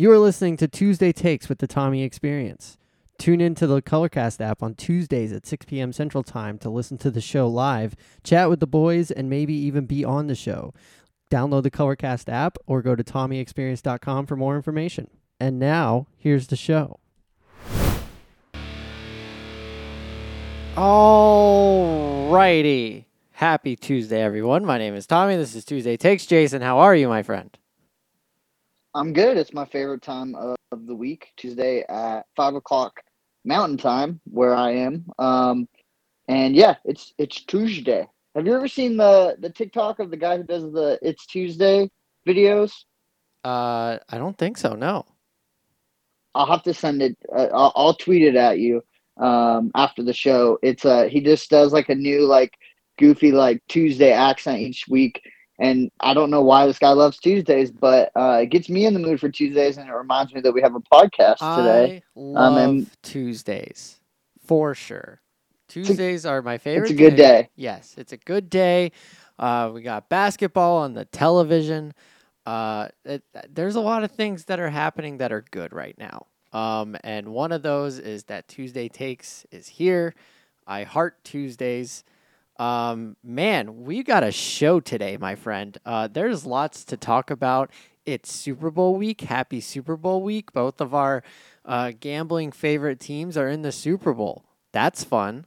You are listening to Tuesday Takes with the Tommy Experience. Tune in to the Colorcast app on Tuesdays at 6 p.m. Central Time to listen to the show live, chat with the boys, and maybe even be on the show. Download the Colorcast app or go to TommyExperience.com for more information. And now, here's the show. Alrighty. Happy Tuesday, everyone. My name is Tommy. This is Tuesday Takes. Jason, how are you, my friend? I'm good. It's my favorite time of, of the week, Tuesday at five o'clock Mountain Time, where I am. Um, and yeah, it's it's Tuesday. Have you ever seen the the TikTok of the guy who does the "It's Tuesday" videos? Uh, I don't think so. No. I'll have to send it. Uh, I'll, I'll tweet it at you um, after the show. It's uh he just does like a new like goofy like Tuesday accent each week. And I don't know why this guy loves Tuesdays, but uh, it gets me in the mood for Tuesdays, and it reminds me that we have a podcast today. I love and- Tuesdays for sure. Tuesdays are my favorite. It's a good day. Yes, it's a good day. Uh, we got basketball on the television. Uh, it, there's a lot of things that are happening that are good right now. Um, and one of those is that Tuesday Takes is here. I heart Tuesdays. Um, man, we got a show today, my friend. Uh, there's lots to talk about. It's Super Bowl week. Happy Super Bowl week. Both of our uh, gambling favorite teams are in the Super Bowl. That's fun.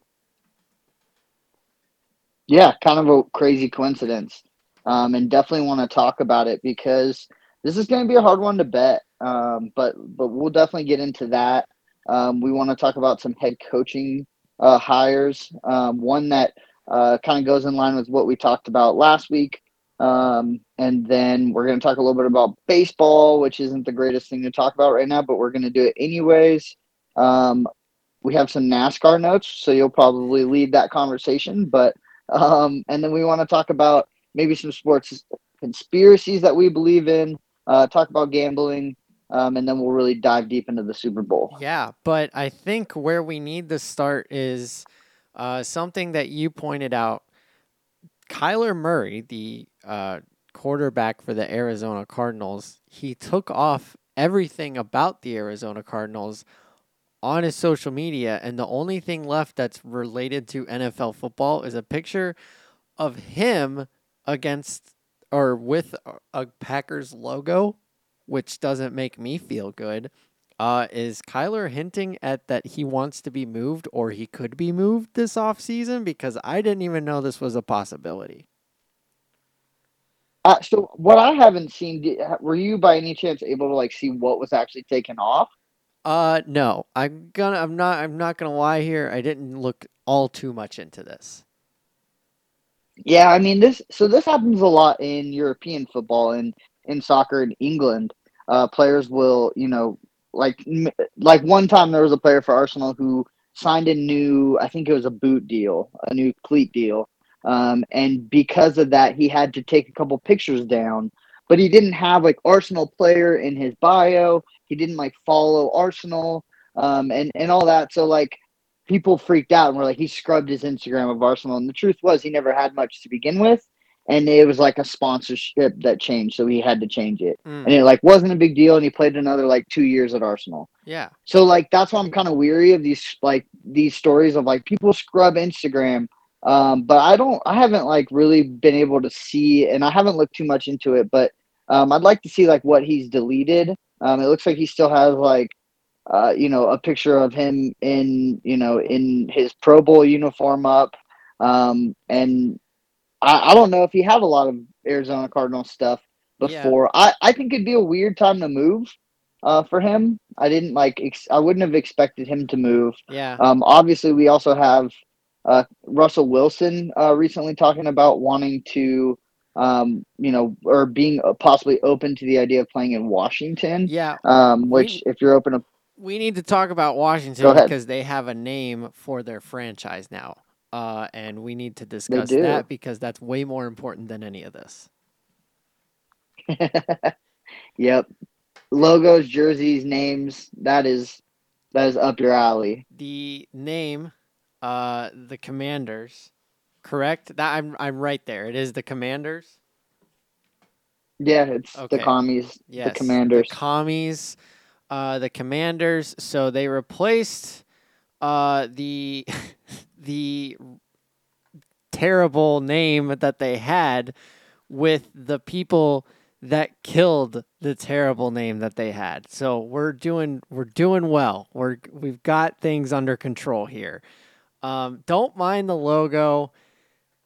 Yeah, kind of a crazy coincidence. Um, and definitely want to talk about it because this is going to be a hard one to bet. Um, but but we'll definitely get into that. Um, we want to talk about some head coaching uh, hires. Um, one that uh, kind of goes in line with what we talked about last week. Um, and then we're going to talk a little bit about baseball, which isn't the greatest thing to talk about right now, but we're going to do it anyways. Um, we have some NASCAR notes, so you'll probably lead that conversation. But um, and then we want to talk about maybe some sports conspiracies that we believe in. Uh, talk about gambling, um, and then we'll really dive deep into the Super Bowl. Yeah, but I think where we need to start is uh, something that you pointed out. Kyler Murray, the uh, quarterback for the Arizona Cardinals, he took off everything about the Arizona Cardinals on his social media, and the only thing left that's related to NFL football is a picture of him against or with a Packers logo, which doesn't make me feel good. Uh, is Kyler hinting at that he wants to be moved or he could be moved this offseason? Because I didn't even know this was a possibility. Uh, so what I haven't seen, were you by any chance able to like see what was actually taken off? Uh no. I'm gonna I'm not I'm not gonna lie here. I didn't look all too much into this. Yeah, I mean this. So this happens a lot in European football and in soccer in England. Uh, players will, you know, like like one time there was a player for Arsenal who signed a new, I think it was a boot deal, a new cleat deal, um, and because of that, he had to take a couple pictures down. But he didn't have like Arsenal player in his bio. He didn't like follow Arsenal um, and and all that. So like people freaked out and were like, he scrubbed his Instagram of Arsenal. And the truth was, he never had much to begin with. And it was like a sponsorship that changed. So he had to change it. Mm, And it like wasn't a big deal. And he played another like two years at Arsenal. yeah. So like that's why I'm kind of weary of these like these stories of like people scrub Instagram. Um, but I don't I haven't like really been able to see and I haven't looked too much into it, but um, I'd like to see like what he's deleted. Um, it looks like he still has like uh, you know, a picture of him in, you know, in his Pro Bowl uniform up. Um, and I, I don't know if he had a lot of Arizona Cardinal stuff Yeah. before. I, I think it'd be a weird time to move uh, for him. I didn't like, ex- I wouldn't have expected him to move. Yeah. Um, obviously, we also have uh, Russell Wilson uh, recently talking about wanting to, um, you know, or being uh, possibly open to the idea of playing in Washington. Yeah. Um, which, if you're open to We need to talk about Washington because they have a name for their franchise now. Uh, and we need to discuss that because that's way more important than any of this. Yep. Logos, jerseys, names, that is that is up your alley. The name, uh, the Commanders, correct? That I'm I'm right there. It is the Commanders. Yeah, it's Okay. the commies, Yes, the commanders. the commies, uh, the commanders. So they replaced uh, the the terrible name that they had with the people that killed the terrible name that they had. So we're doing we're doing well. We're we've got things under control here. Um, don't mind the logo.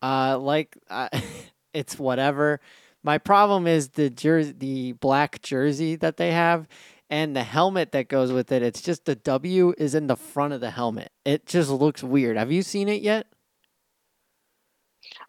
Uh, like uh, it's whatever. My problem is the jersey, the black jersey that they have, and the helmet that goes with it. It's just the W is in the front of the helmet. It just looks weird. Have you seen it yet?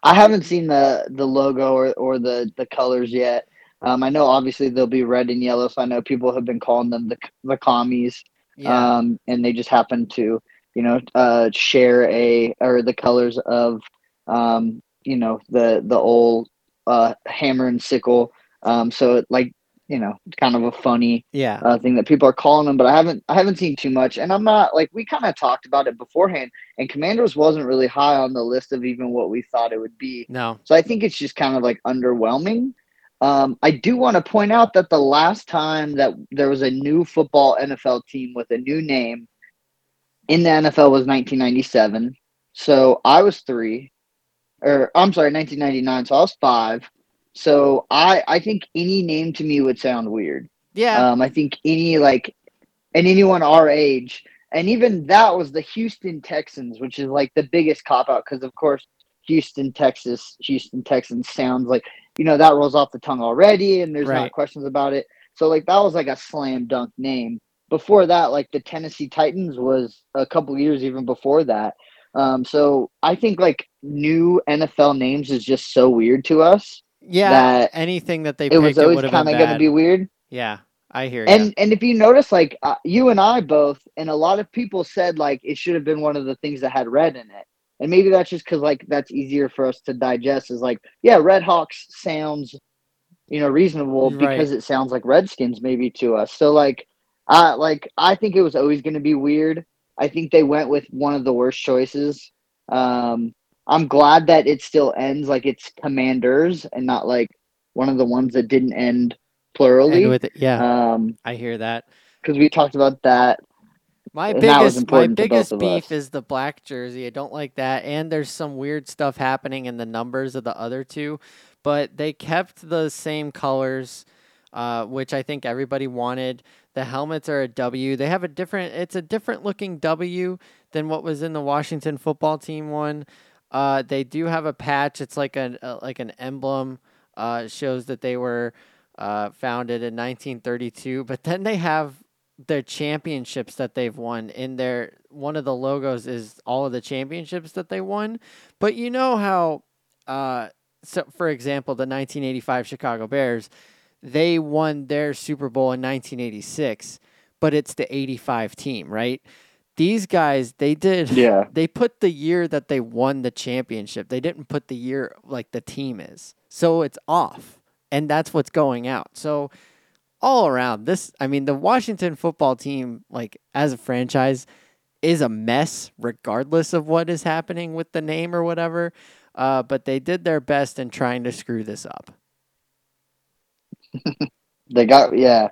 I haven't seen the the logo or, or the the colors yet. Um, I know obviously they'll be red and yellow, so I know people have been calling them the the commies. Um, and they just happen to you know uh, share a or the colors of um, you know the the old uh, hammer and sickle. Um, so it, like you know kind of a funny yeah. uh, thing that people are calling them, but I haven't I haven't seen too much, and I'm not like we kind of talked about it beforehand, and Commanders wasn't really high on the list of even what we thought it would be. No. So I think it's just kind of like underwhelming. Um, I do want to point out that the last time that there was a new football NFL team with a new name in the NFL was 1997. So I was three, or I'm sorry, 1999. So I was five. So I I think any name to me would sound weird. Yeah. Um, I think any like, and anyone our age, and even that was the Houston Texans, which is like the biggest cop out because of course Houston, Texas, Houston Texans sounds like you know that rolls off the tongue already, and there's Right. not questions about it. So like that was like a slam dunk name. Before that, like the Tennessee Titans was a couple years even before that. Um, so I think like new NFL names is just so weird to us. Yeah. that anything that they It was always kind of going to be weird. yeah. I hear And you. and if you notice, like uh, you and I both, and a lot of people said like it should have been one of the things that had red in it. And maybe that's just because like that's easier for us to digest. Is like yeah, Red Hawks sounds, you know, reasonable Right. because it sounds like Redskins maybe to us. So like, I like I think it was always going to be weird. I think they went with one of the worst choices. Um, I'm glad that it still ends like it's Commanders and not like one of the ones that didn't end plurally. With it, yeah, Um, I hear that. because we talked about that. My And that was biggest my important to both biggest beef us. is the black jersey. I don't like that, and there's some weird stuff happening in the numbers of the other two, but they kept the same colors, uh, which I think everybody wanted. The helmets are a W. They have a different. It's a different looking W than what was in the Washington football team one. Uh, they do have a patch. It's like an uh, like an emblem. Uh, shows that they were uh, founded in 1932. But then they have their championships that they've won in their one of the logos is all of the championships that they won. But you know how uh so for example the 1985 Chicago Bears they won their Super Bowl in 1986 but it's the 85 team, right? These guys they did Yeah. they put the year that they won the championship. They didn't put the year like the team is. So it's off. And that's what's going out. So all around this I mean the Washington football team like as a franchise is a mess regardless of what is happening with the name or whatever. Uh, but they did their best in trying to screw this up. They got yeah.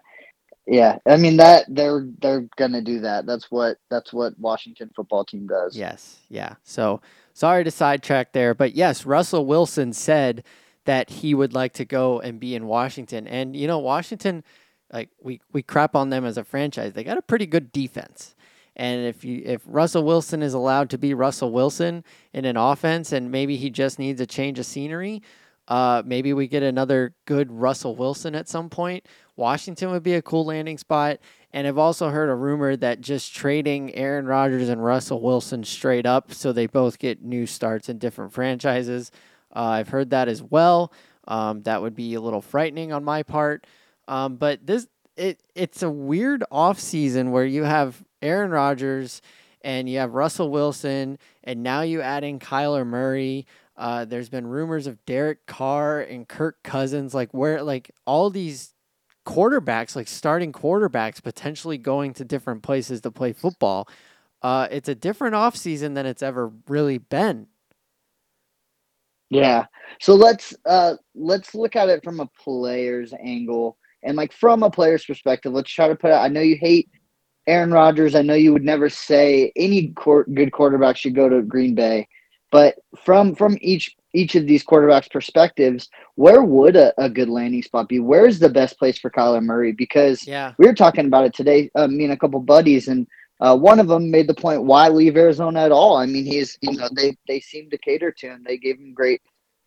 Yeah. I mean that they're they're gonna do that. That's what that's what Washington football team does. Yes, yeah. So sorry to sidetrack there, but yes, Russell Wilson said that he would like to go and be in Washington. And you know, Washington, like we we crap on them as a franchise. They got a pretty good defense. And if you if Russell Wilson is allowed to be Russell Wilson in an offense, and maybe he just needs a change of scenery, uh, maybe we get another good Russell Wilson at some point. Washington would be a cool landing spot. And I've also heard a rumor that just trading Aaron Rodgers and Russell Wilson straight up so they both get new starts in different franchises. Uh, I've heard that as well. Um, that would be a little frightening on my part. Um, but this it it's a weird off season where you have Aaron Rodgers and you have Russell Wilson and now you add in Kyler Murray. Uh, there's been rumors of Derek Carr and Kirk Cousins, like where like all these quarterbacks, like starting quarterbacks, potentially going to different places to play football. Uh, it's a different offseason than it's ever really been. Yeah. So let's uh let's look at it from a player's angle and like from a player's perspective. Let's try to put out. I know you hate Aaron Rodgers. I know you would never say any court, good quarterback should go to Green Bay, but from from each each of these quarterbacks' perspectives, where would a, a good landing spot be? Where's the best place for Kyler Murray? Because Yeah. we were talking about it today, uh, me and a couple buddies, and uh, one of them made the point: why leave Arizona at all? I mean, he's you know they they seem to cater to him. They gave him great.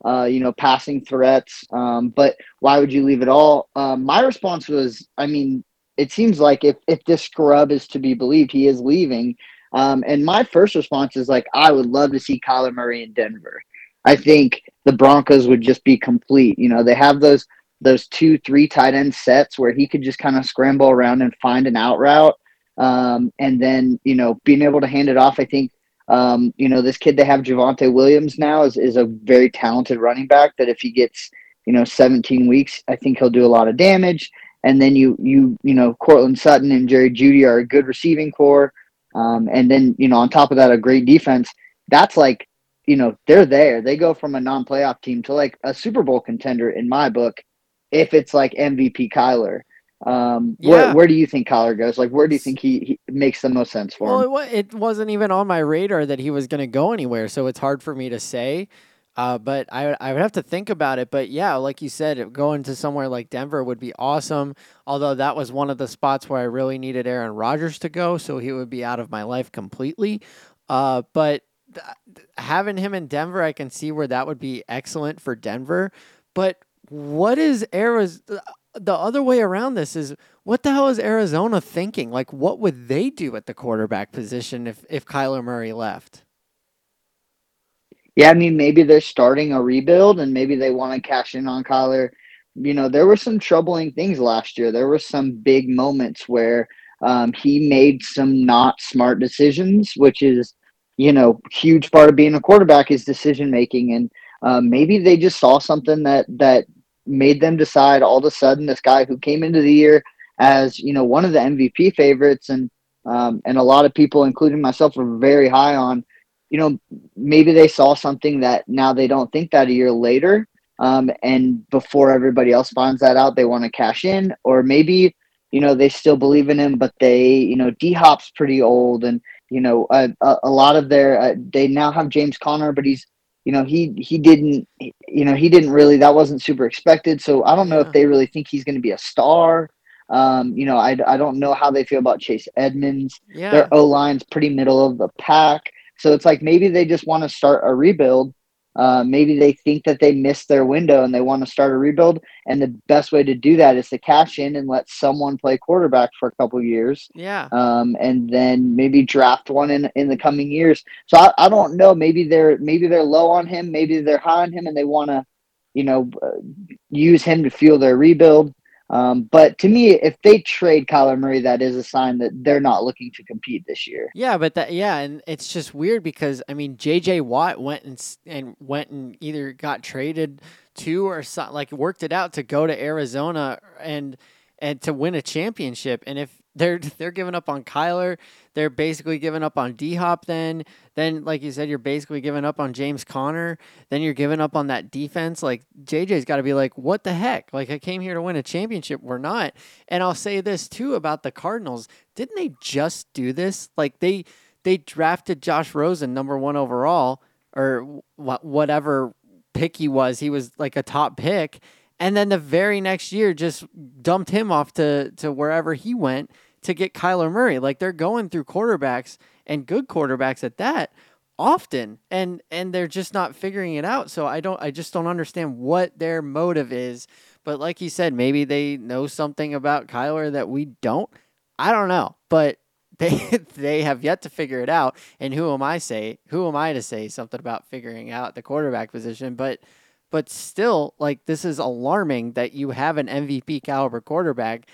Uh, you know, passing threats, um, but why would you leave it all? Um, my response was, I mean, it seems like if, if this scrub is to be believed, he is leaving. Um, and my first response is like, I would love to see Kyler Murray in Denver. I think the Broncos would just be complete. You know, they have those those two, three tight end sets where he could just kind of scramble around and find an out route. Um, and then, you know, being able to hand it off, I think, um, you know, this kid they have, Javonte Williams now, is, is a very talented running back that if he gets, you know, 17 weeks, I think he'll do a lot of damage and then you you you know Courtland Sutton and Jerry Jeudy are a good receiving core, um, and then you know on top of that a great defense. That's like you know they're there. They go from a non-playoff team to like a Super Bowl contender in my book, if it's like MVP Kyler. Um, Yeah. where where do you think Kyler goes? Like where do you think he, he makes the most sense for Well, it, wasn't even on my radar that he was going to go anywhere, so it's hard for me to say. Uh, but I I would have to think about it. But yeah, like you said, going to somewhere like Denver would be awesome. Although that was one of the spots where I really needed Aaron Rodgers to go, so he would be out of my life completely. Uh, but having him in Denver, I can see where that would be excellent for Denver. But what is Arizona? The other way around this is what the hell is Arizona thinking? Like, what would they do at the quarterback position if if Kyler Murray left? Yeah, I mean, maybe they're starting a rebuild and maybe they want to cash in on Kyler. You know, there were some troubling things last year. There were some big moments where um, he made some not smart decisions, which is, you know, huge part of being a quarterback is decision making. And um, maybe they just saw something that that made them decide all of a sudden this guy who came into the year as you know one of the MVP favorites and um, and a lot of people, including myself, were very high on you know, maybe they saw something that now they don't think that a year later. Um, and before everybody else finds that out, they want to cash in, or maybe, you know, they still believe in him, but they, you know, D Hop's pretty old, and you know, a, a, a lot of their uh, they now have James Conner, but he's, you know, he he didn't, you know, he didn't really that wasn't super expected. So I don't know if they really think he's going to be a star. Um, you know, I, I don't know how they feel about Chase Edmonds. Yeah. Their O line's pretty middle of the pack. So it's like maybe they just want to start a rebuild. Uh, maybe they think that they missed their window and they want to start a rebuild. And the best way to do that is to cash in and let someone play quarterback for a couple years, yeah. um, and then maybe draft one in in the coming years. So I, I don't know. Maybe they're maybe they're low on him. Maybe they're high on him, and they want to, you know, uh, use him to fuel their rebuild. Um, but to me, if they trade Kyler Murray, that is a sign that they're not looking to compete this year. Yeah, but that yeah, and it's just weird because I mean J.J. Watt went and and went and either got traded to or so, like worked it out to go to Arizona and and to win a championship. And if they're they're giving up on Kyler, they're basically giving up on D Hop. Then then like you said, you're basically giving up on James Conner. Then you're giving up on that defense. Like JJ's got to be like, what the heck? Like I came here to win a championship. We're not. And I'll say this too about the Cardinals didn't they just do this? Like they they drafted Josh Rosen number one overall or wh- whatever pick he was. He was like a top pick, and then the very next year just dumped him off to to wherever he went to get Kyler Murray. Like they're going through quarterbacks and good quarterbacks at that often and and they're just not figuring it out so i don't i just don't understand what their motive is but like you said maybe they know something about kyler that we don't I don't know, but they they have yet to figure it out. And who am I say? Who am I to say something about figuring out the quarterback position? But but still, like this is alarming that you have an MVP caliber quarterback,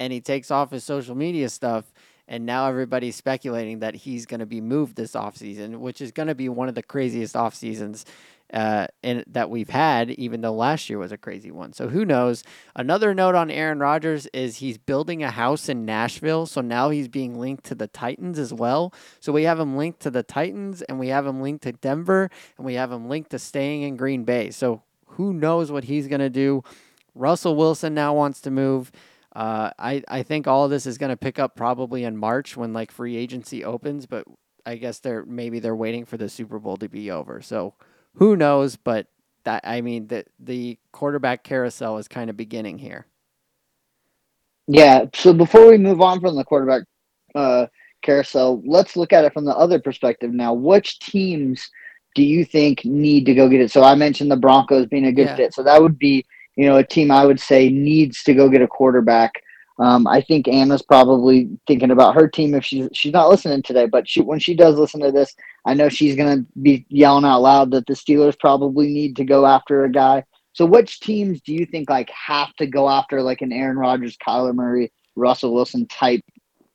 and he takes off his social media stuff. And now everybody's speculating that he's going to be moved this offseason, which is going to be one of the craziest off seasons uh, that we've had, even though last year was a crazy one. So who knows? Another note on Aaron Rodgers is he's building a house in Nashville, so now he's being linked to the Titans as well. So we have him linked to the Titans, and we have him linked to Denver, and we have him linked to staying in Green Bay. So who knows what he's gonna do? Russell Wilson now wants to move. Uh, I I think all of this is going to pick up probably in March when like free agency opens, but I guess they're maybe they're waiting for the Super Bowl to be over. So who knows? But that I mean the the quarterback carousel is kind of beginning here. Yeah. So before we move on from the quarterback uh, carousel, let's look at it from the other perspective now. Which teams do you think need to go get it? So I mentioned the Broncos being a good Yeah. fit. So that would be you know a team I would say needs to go get a quarterback. Um, I think Anna's probably thinking about her team if she's she's not listening today, but she when she does listen to this, I know she's gonna be yelling out loud that the Steelers probably need to go after a guy. So which teams do you think like have to go after like an Aaron Rodgers, Kyler Murray, Russell Wilson type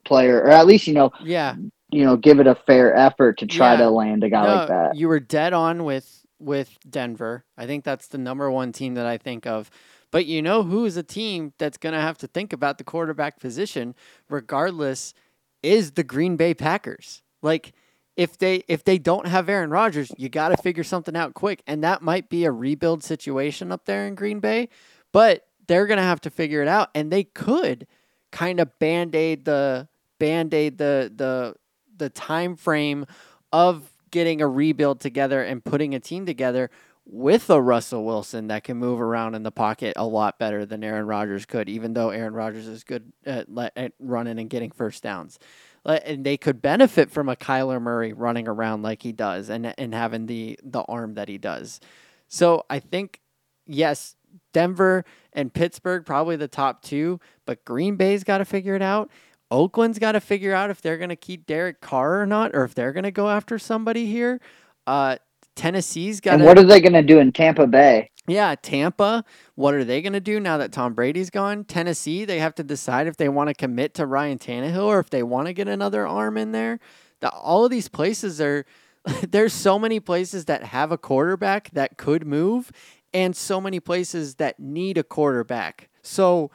player, or at least you know Yeah. you know give it a fair effort to try Yeah. to land a guy like that? You were dead on with with Denver. I think that's the number one team that I think of. But you know who is a team that's going to have to think about the quarterback position regardless is the Green Bay Packers. Like if they if they don't have Aaron Rodgers, you got to figure something out quick and that might be a rebuild situation up there in Green Bay, but they're going to have to figure it out and they could kind of band-aid the band-aid the the the time frame of getting a rebuild together and putting a team together with a Russell Wilson that can move around in the pocket a lot better than Aaron Rodgers could, even though Aaron Rodgers is good at, at running and getting first downs. And they could benefit from a Kyler Murray running around like he does and, and having the, the arm that he does. So I think, yes, Denver and Pittsburgh, probably the top two, but Green Bay's got to figure it out. Oakland's got to figure out if they're going to keep Derek Carr or not, or if they're going to go after somebody here. Uh, Tennessee's got And what are they going to do in Tampa Bay? Yeah, Tampa. What are they going to do now that Tom Brady's gone? Tennessee, they have to decide if they want to commit to Ryan Tannehill or if they want to get another arm in there. The, all of these places are. There's so many places that have a quarterback that could move, and so many places that need a quarterback. So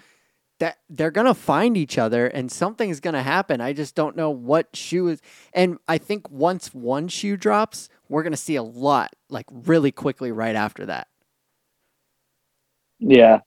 that they're gonna find each other and something's gonna happen. I just don't know what shoe is. And I think once one shoe drops, we're gonna see a lot like really quickly right after that. Yeah.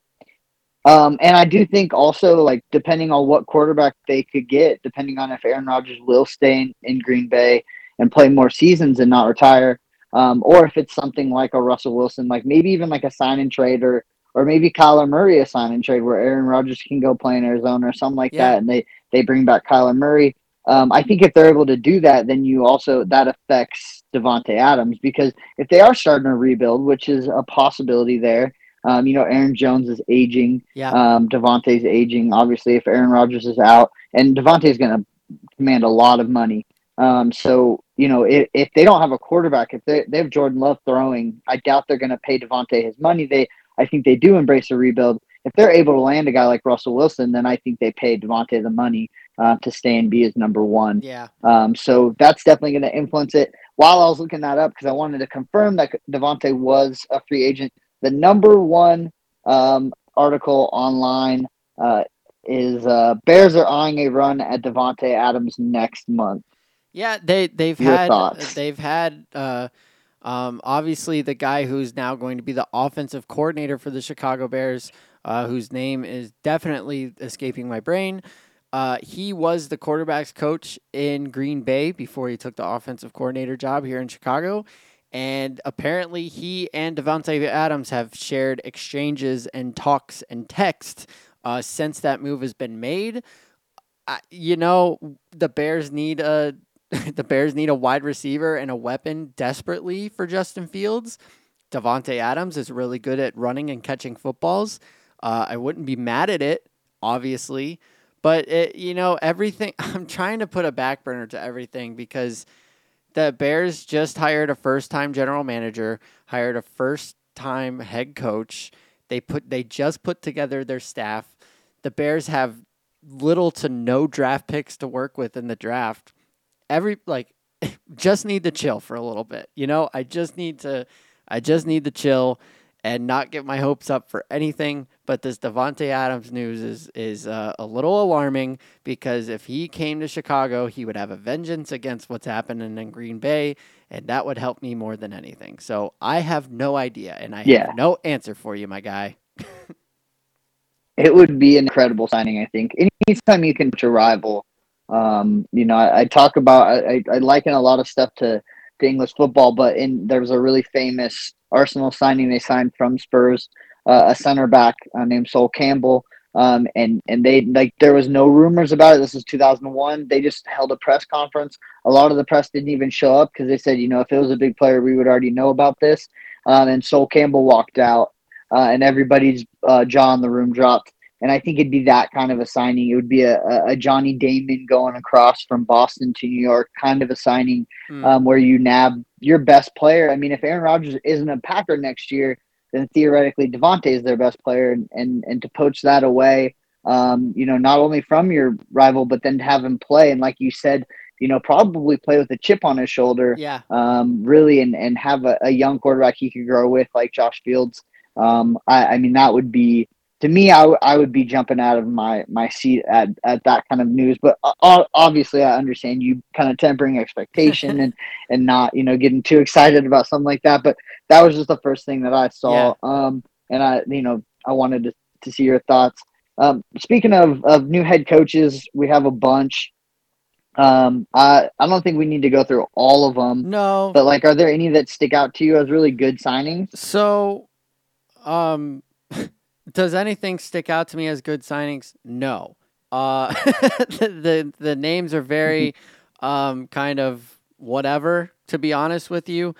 Um, and I do think also, like, depending on what quarterback they could get, depending on if Aaron Rodgers will stay in, in Green Bay and play more seasons and not retire, um, or if it's something like a Russell Wilson, like maybe even like a sign and trade or or maybe Kyler Murray a sign and trade where Aaron Rodgers can go play in Arizona or something like Yeah. that, and they they bring back Kyler Murray. Um, I think if they're able to do that, then you also that affects Davante Adams because if they are starting to rebuild, which is a possibility there, um, you know, Aaron Jones is aging. Yeah. Um, Davante's aging. Obviously, if Aaron Rodgers is out, and Davante's going to command a lot of money. Um, so you know, if, if they don't have a quarterback, if they, they have Jordan Love throwing, I doubt they're going to pay Davante his money. They, I think they do embrace a rebuild. If they're able to land a guy like Russell Wilson, then I think they pay Davante the money uh, to stay and be his number one. Yeah. Um, so that's definitely going to influence it. While I was looking that up, because I wanted to confirm that Davante was a free agent, the number one um, article online uh, is uh, Bears are eyeing a run at Davante Adams next month. Yeah, they they've Your had thoughts? they've had uh, um, obviously the guy who's now going to be the offensive coordinator for the Chicago Bears, uh, whose name is definitely escaping my brain. Uh, he was the quarterbacks coach in Green Bay before he took the offensive coordinator job here in Chicago. And apparently, he and Davante Adams have shared exchanges and talks and texts uh, since that move has been made. You know, the Bears need a the Bears need a wide receiver and a weapon desperately for Justin Fields. Davante Adams is really good at running and catching footballs. Uh, I wouldn't be mad at it, obviously, but it, you know everything. I'm trying to put a back burner to everything because the Bears just hired a first-time general manager, hired a first-time head coach. They put they just put together their staff. The Bears have little to no draft picks to work with in the draft every like just need to chill for a little bit. You know, I just need to I just need to chill and not get my hopes up for anything. But this Davante Adams news is is uh, a little alarming because if he came to Chicago, he would have a vengeance against what's happening in Green Bay, and that would help me more than anything. So I have no idea, and I Yeah. have no answer for you, my guy. It would be an incredible signing, I think. Anytime you can to rival, um, you know, I, I talk about I, I liken a lot of stuff to, to English football, but in there was a really famous Arsenal signing they signed from Spurs, uh, a center back uh, named Sol Campbell. Um, and and they like there was no rumors about it. This is 2001. They just held a press conference. A lot of the press didn't even show up because they said, you know, if it was a big player, we would already know about this. Um, and Sol Campbell walked out, uh, and everybody's uh, jaw in the room dropped. And I think it'd be that kind of a signing. It would be a, a Johnny Damon going across from Boston to New York, kind of a signing Mm. um, where you nab your best player. I mean, if Aaron Rodgers isn't a Packer next year, then theoretically Davante is their best player, and and, and to poach that away, um, you know, not only from your rival, but then to have him play, and like you said, you know, probably play with a chip on his shoulder, yeah, um, really, and and have a, a young quarterback he could grow with, like Josh Fields. Um, I, I mean, that would be to me, I, w- I would be jumping out of my, my seat at, at that kind of news. But o- obviously, I understand you kind of tempering expectation and, and not you know getting too excited about something like that. But that was just the first thing that I saw. Um, and I you know I wanted to, to see your thoughts. Um, speaking of, of new head coaches, we have a bunch. Um, I I don't think we need to go through all of them. no. But like, are there any that stick out to you as really good signings? So, um, does anything stick out to me as good signings? No. Uh, the, the the names are very, um, kind of whatever. To be honest with you,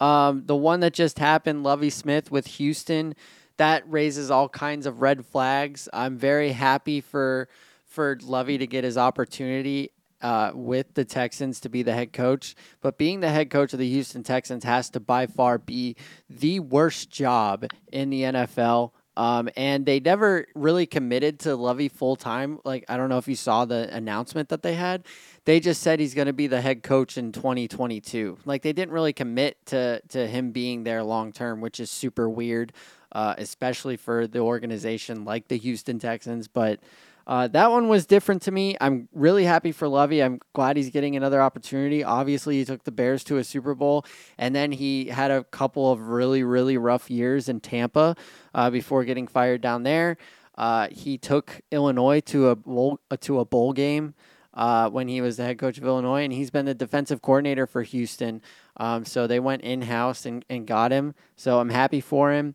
um, the one that just happened, Lovie Smith with Houston, that raises all kinds of red flags. I'm very happy for for Lovie to get his opportunity uh, with the Texans to be the head coach. But being the head coach of the Houston Texans has to by far be the worst job in the NFL. Um, and they never really committed to Lovie full time. Like, I don't know if you saw the announcement that they had. They just said he's going to be the head coach in 2022. Like, they didn't really commit to, to him being there long term, which is super weird, uh, especially for the organization like the Houston Texans. But uh, that one was different to me. I'm really happy for Lovie. I'm glad he's getting another opportunity. Obviously, he took the Bears to a Super Bowl, and then he had a couple of really, really rough years in Tampa uh, before getting fired down there. Uh, he took Illinois to a bowl, uh, to a bowl game uh, when he was the head coach of Illinois, and he's been the defensive coordinator for Houston. Um, so they went in house and, and got him. So I'm happy for him.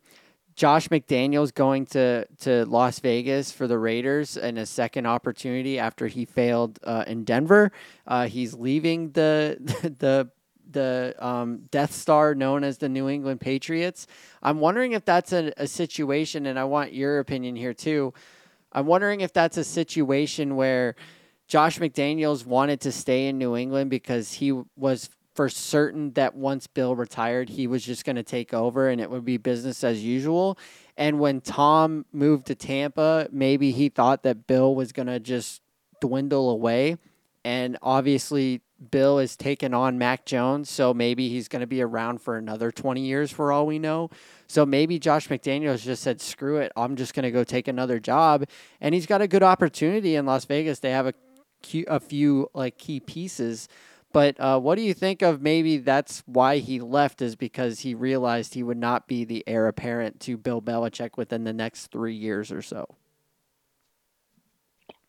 Josh McDaniels going to, to Las Vegas for the Raiders and a second opportunity after he failed uh, in Denver. Uh, he's leaving the the the um, Death Star known as the New England Patriots. I'm wondering if that's a, a situation, and I want your opinion here too. I'm wondering if that's a situation where Josh McDaniels wanted to stay in New England because he was for certain that once Bill retired, he was just going to take over and it would be business as usual. And when Tom moved to Tampa, maybe he thought that Bill was going to just dwindle away. And obviously, Bill is taking on Mac Jones, so maybe he's going to be around for another 20 years for all we know. So maybe Josh McDaniels just said, screw it, I'm just going to go take another job. And he's got a good opportunity in Las Vegas. They have a, a few like key pieces. But uh, what do you think of maybe that's why he left is because he realized he would not be the heir apparent to Bill Belichick within the next three years or so?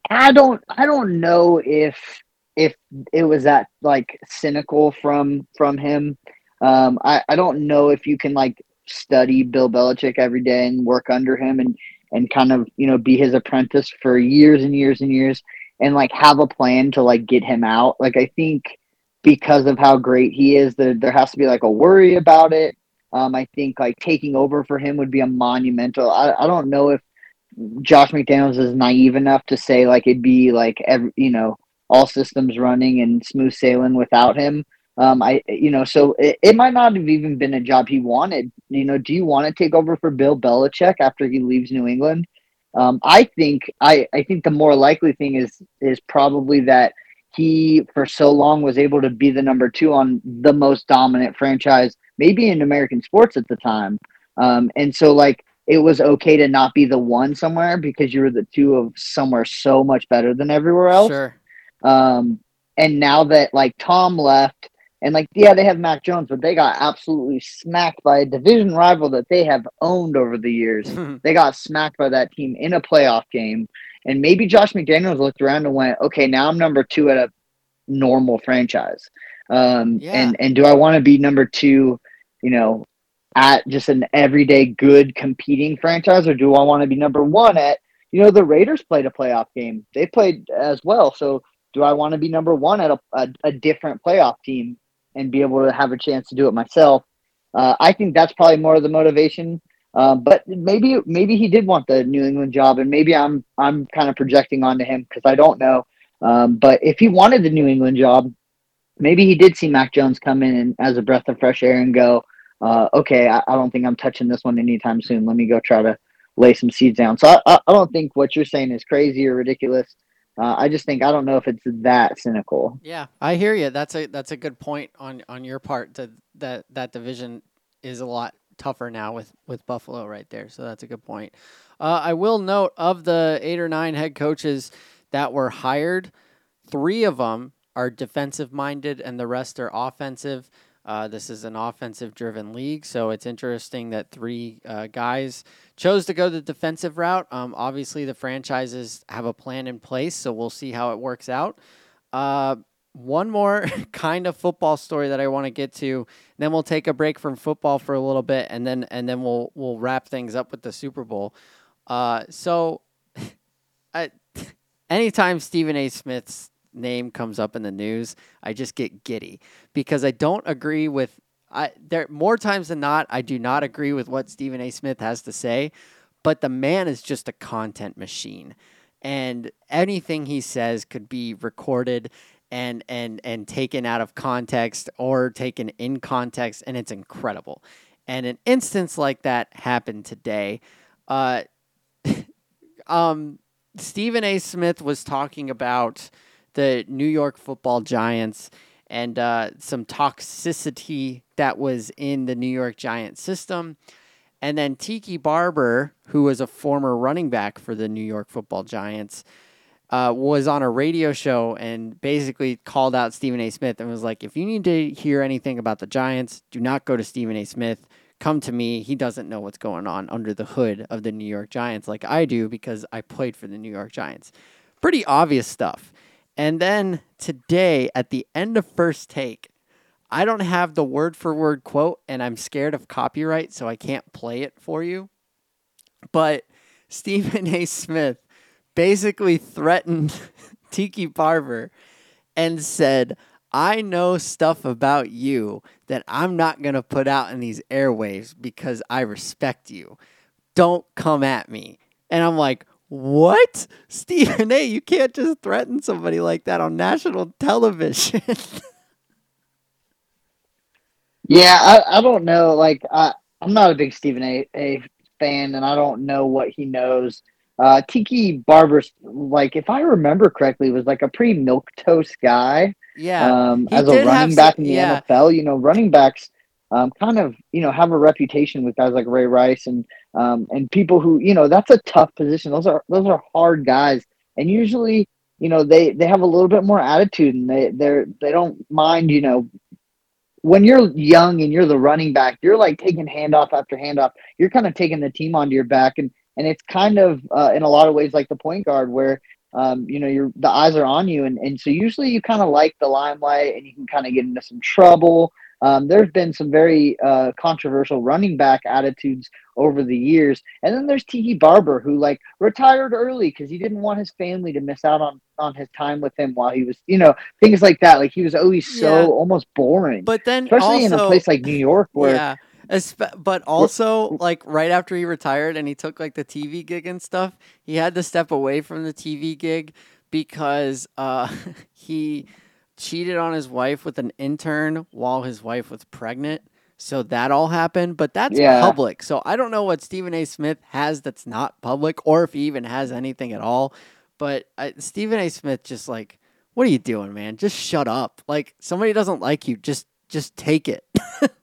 I don't I don't know if if it was that like cynical from from him. Um, I I don't know if you can like study Bill Belichick every day and work under him and and kind of you know be his apprentice for years and years and years and like have a plan to like get him out. Like I think because of how great he is, there there has to be like a worry about it. Um, I think like taking over for him would be a monumental. I, I don't know if Josh McDaniels is naive enough to say like it'd be like every you know all systems running and smooth sailing without him. Um, I you know so it, it might not have even been a job he wanted. You know, do you want to take over for Bill Belichick after he leaves New England? Um, I think I I think the more likely thing is is probably that he for so long was able to be the number two on the most dominant franchise, maybe in American sports at the time. Um, and so like it was okay to not be the one somewhere because you were the two of somewhere so much better than everywhere else. Sure. Um, and now that like Tom left, and like yeah, they have Mac Jones, but they got absolutely smacked by a division rival that they have owned over the years. they got smacked by that team in a playoff game. And maybe Josh McDaniels looked around and went, okay, now I'm number two at a normal franchise. Um, Yeah. and, and do I want to be number two, you know, at just an everyday good competing franchise, or do I want to be number one at, you know, the Raiders played a playoff game. They played as well. So do I want to be number one at a, a, a different playoff team and be able to have a chance to do it myself? Uh, I think that's probably more of the motivation. Um, but maybe maybe he did want the New England job, and maybe I'm I'm kind of projecting onto him because I don't know. Um, but if he wanted the New England job, maybe he did see Mac Jones come in and, as a breath of fresh air and go, uh, okay, I, I don't think I'm touching this one anytime soon. Let me go try to lay some seeds down. So I, I, I don't think what you're saying is crazy or ridiculous. Uh, I just think I don't know if it's that cynical. Yeah, I hear you. That's a that's a good point on on your part. To, that that division is a lot tougher now with with Buffalo right there. So that's a good point. Uh, I will note of the eight or nine head coaches that were hired, three of them are defensive minded, and the rest are offensive. Uh, this is an offensive driven league, so it's interesting that three uh, guys chose to go the defensive route. Um, obviously, the franchises have a plan in place, so we'll see how it works out. Uh, one more kind of football story that I want to get to. Then we'll take a break from football for a little bit, and then and then we'll we'll wrap things up with the Super Bowl. Uh, so, I, anytime Stephen A. Smith's name comes up in the news, I just get giddy because I don't agree with. I there more times than not, I do not agree with what Stephen A. Smith has to say, but the man is just a content machine, and anything he says could be recorded and and and taken out of context or taken in context, and it's incredible. And an instance like that happened today. Uh, um, Stephen A. Smith was talking about the New York Football Giants and uh, some toxicity that was in the New York Giants system. And then Tiki Barber, who was a former running back for the New York Football Giants, uh, was on a radio show and basically called out Stephen A. Smith and was like, if you need to hear anything about the Giants, do not go to Stephen A. Smith. Come to me. He doesn't know what's going on under the hood of the New York Giants like I do because I played for the New York Giants. Pretty obvious stuff. And then today, at the end of first take, I don't have the word for word quote, and I'm scared of copyright, so I can't play it for you. But Stephen A. Smith basically threatened Tiki Barber and said, I know stuff about you that I'm not going to put out in these airwaves because I respect you. Don't come at me. And I'm like, what? Stephen A., you can't just threaten somebody like that on national television. Yeah, I, I don't know. Like, I, I'm not a big Stephen A. A fan, and I don't know what he knows. Uh, Tiki Barber's, like, if I remember correctly, was like a pretty milk toast guy. yeah. Um, as a running some- back in the yeah. NFL, you know, running backs um, kind of, you know, have a reputation with guys like Ray Rice and um, and people who, you know, that's a tough position. Those are those are hard guys, and usually, you know, they they have a little bit more attitude, and they they're they don't mind, you know, when you're young and you're the running back, you're like taking handoff after handoff. You're kind of taking the team onto your back, and and it's kind of uh, in a lot of ways like the point guard where um, you know you're the eyes are on you, and and so usually you kind of like the limelight, and you can kind of get into some trouble. Um, there's been some very uh, controversial running back attitudes over the years, and then there's Tiki Barber who like retired early because he didn't want his family to miss out on on his time with him while he was, you know, things like that. Like he was always so Yeah. almost boring But then especially also, in a place like New York where yeah. Espe- But also, like right after he retired and he took like the TV gig and stuff, he had to step away from the TV gig because uh, he cheated on his wife with an intern while his wife was pregnant. So that all happened, but that's Yeah. public. So I don't know what Stephen A. Smith has that's not public, or if he even has anything at all. But uh, Stephen A. Smith just like what are you doing, man? Just shut up. Like somebody doesn't like you, just just take it.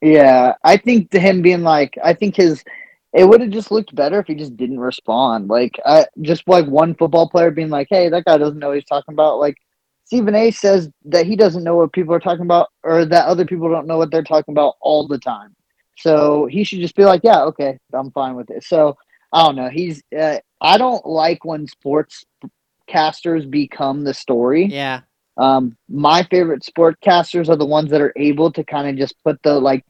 Yeah, I think to him being like, I think his, it would have just looked better if he just didn't respond. Like, I just like one football player being like, "Hey, that guy doesn't know what he's talking about." Like, Stephen A. says that he doesn't know what people are talking about, or that other people don't know what they're talking about all the time. So he should just be like, "Yeah, okay, I'm fine with it." So I don't know. He's, uh, I don't like when sports casters become the story. yeah. Um, my favorite sportcasters are the ones that are able to kind of just put the like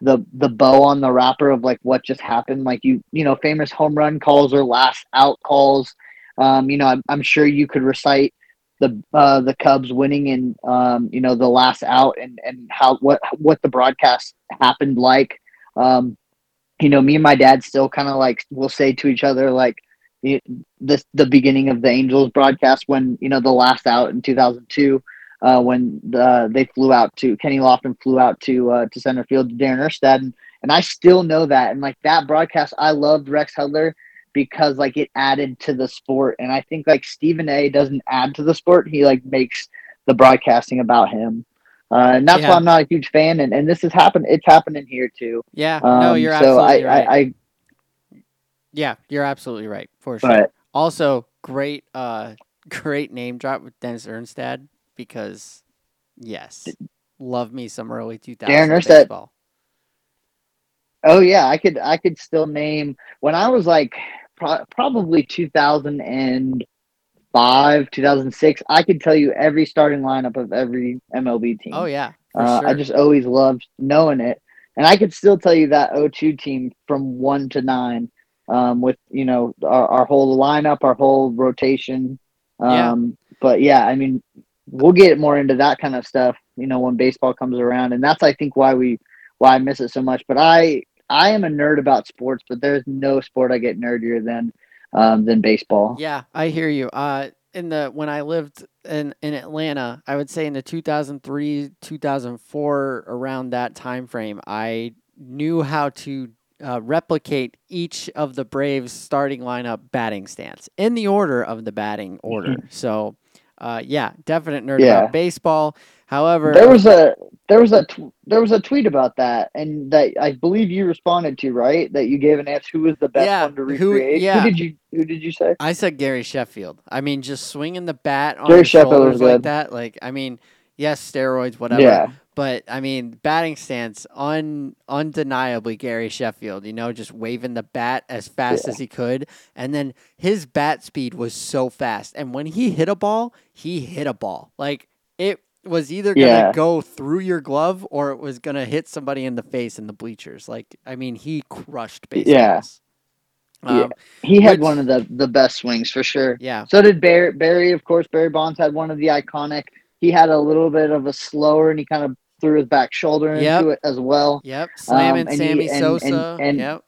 the the bow on the wrapper of like what just happened. Like you you know famous home run calls or last out calls. Um, you know I'm, I'm sure you could recite the uh, the Cubs winning in um, you know the last out and and how what what the broadcast happened like. Um, you know me and my dad still kind of like will say to each other like the the the beginning of the Angels broadcast when you know the last out in 2002 uh, when the, they flew out to Kenny Lofton flew out to uh, to center field to Darren Erstad. And, and I still know that. And like that broadcast I loved Rex Hudler because like it added to the sport. And I think like Stephen A doesn't add to the sport. He like makes the broadcasting about him. Uh, and that's Yeah. why I'm not a huge fan. And, and this has happened it's happening here too. Yeah. um, no, you're so I, absolutely right. I, I yeah, you're absolutely right for sure. but Also, great, uh, great name drop with Dennis Erstad because, yes, love me some early 2000s Darren Erstad- baseball. Oh yeah, I could I could still name when I was like pro- probably 2005, 2006. I could tell you every starting lineup of every MLB team. Oh yeah, uh, sure. I just always loved knowing it, and I could still tell you that 02 team from one to nine, um, with you know our, our whole lineup, our whole rotation. Yeah. Um, But yeah, I mean, we'll get more into that kind of stuff, you know, when baseball comes around, and that's I think why we why I miss it so much. But I I am a nerd about sports, but there's no sport I get nerdier than um, than baseball. Yeah, I hear you. Uh, in the when I lived in in Atlanta, I would say in the 2003 2004 around that time frame, I knew how to uh, replicate each of the Braves starting lineup batting stance in the order of the batting order. So, uh, yeah, definite nerd Yeah. about baseball. However, There was a there was a tw- there was a tweet about that, and that I believe you responded to right that you gave an answer. Who was the best Yeah, one to who- recreate? yeah. Who did you Who did you say? I said Gary Sheffield. I mean, just swinging the bat on Gary your Sheffield shoulders like that. Like, I mean, yes, steroids, whatever. Yeah, But I mean, batting stance, un undeniably Gary Sheffield. You know, just waving the bat as fast Yeah. as he could, and then his bat speed was so fast. And when he hit a ball, he hit a ball. Like it was either gonna Yeah. go through your glove or it was gonna hit somebody in the face in the bleachers. Like I mean, he crushed Yeah. baseballs. Um, he had Which- one of the the best swings for sure. yeah. So did Barry. Barry, of course, Barry Bonds had one of the iconic. He had a little bit of a slower, and he kind of threw his back shoulder Yep. into it as well. Yep. Slamming and Sammy and- and- Sosa. and- yep.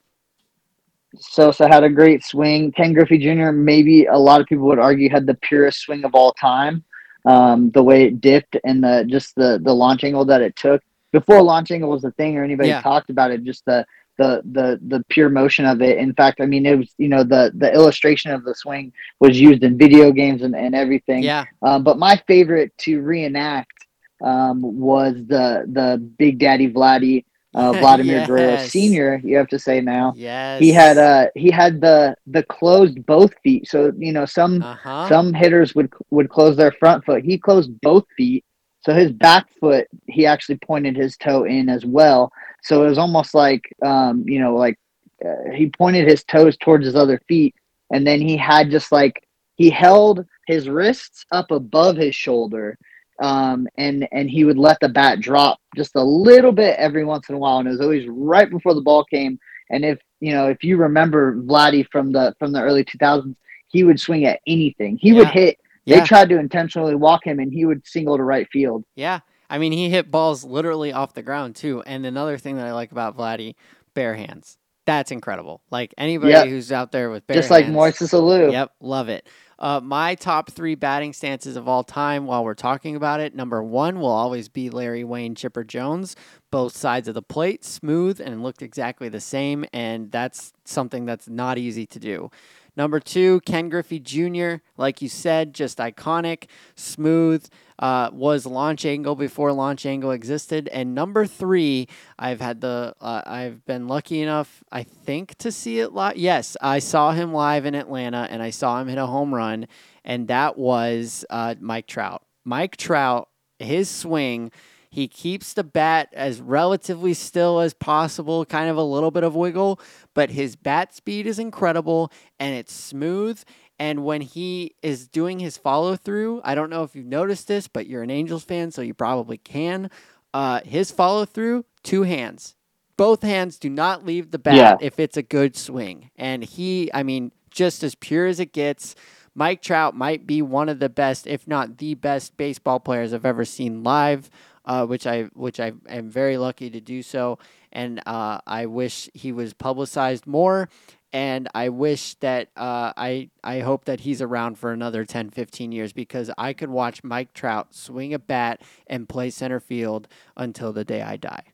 Sosa had a great swing. Ken Griffey Jr. maybe a lot of people would argue had the purest swing of all time. Um, the way it dipped and the just the the launch angle that it took before launch angle was the thing or anybody Yeah. talked about it. Just the the the the pure motion of it. In fact, I mean it was you know the the illustration of the swing was used in video games and, and everything. Yeah. Um, but my favorite to reenact um, was the the Big Daddy Vladdy uh, Vladimir Guerrero Senior. You have to say now. Yes. he had uh he had the the closed both feet. So you know some Uh huh. some hitters would would close their front foot. He closed both feet. So his back foot he actually pointed his toe in as well. So it was almost like um you know like uh, he pointed his toes towards his other feet. And then he had just like he held his wrists up above his shoulder um, and and he would let the bat drop just a little bit every once in a while, and it was always right before the ball came. And if you know, if you remember Vladdy from the from the early 2000s, he would swing at anything. He would hit. Yeah. They tried to intentionally walk him, and he would single to right field. Yeah. I mean, he hit balls literally off the ground too. And another thing that I like about Vladdy, bare hands. That's incredible. Like anybody Yep. who's out there with bare hands. just like hands. Moises Alou. Yep, love it. Uh, my top three batting stances of all time while we're talking about it. Number one will always be Larry Wayne Chipper Jones. Both sides of the plate, smooth and looked exactly the same. And that's something that's not easy to do. Number two, Ken Griffey Jr., like you said, just iconic, smooth, uh, was launch angle before launch angle existed. And number three, I've had the, uh, I've been lucky enough, I think, to see it live. Yes, I saw him live in Atlanta and I saw him hit a home run, and that was uh, Mike Trout. Mike Trout, his swing he keeps the bat as relatively still as possible, kind of a little bit of wiggle, but his bat speed is incredible and it's smooth. And when he is doing his follow through, I don't know if you've noticed this, but you're an Angels fan, so you probably can. Uh, his follow through, two hands. Both hands do not leave the bat Yeah. if it's a good swing. And he, I mean, just as pure as it gets. Mike Trout might be one of the best, if not the best, baseball players I've ever seen live uh, which I which I am very lucky to do so, and uh, I wish he was publicized more. And I wish that uh, I I hope that he's around for another 10, 15 years because I could watch Mike Trout swing a bat and play center field until the day I die.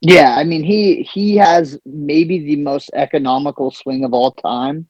Yeah, I mean he he has maybe the most economical swing of all time.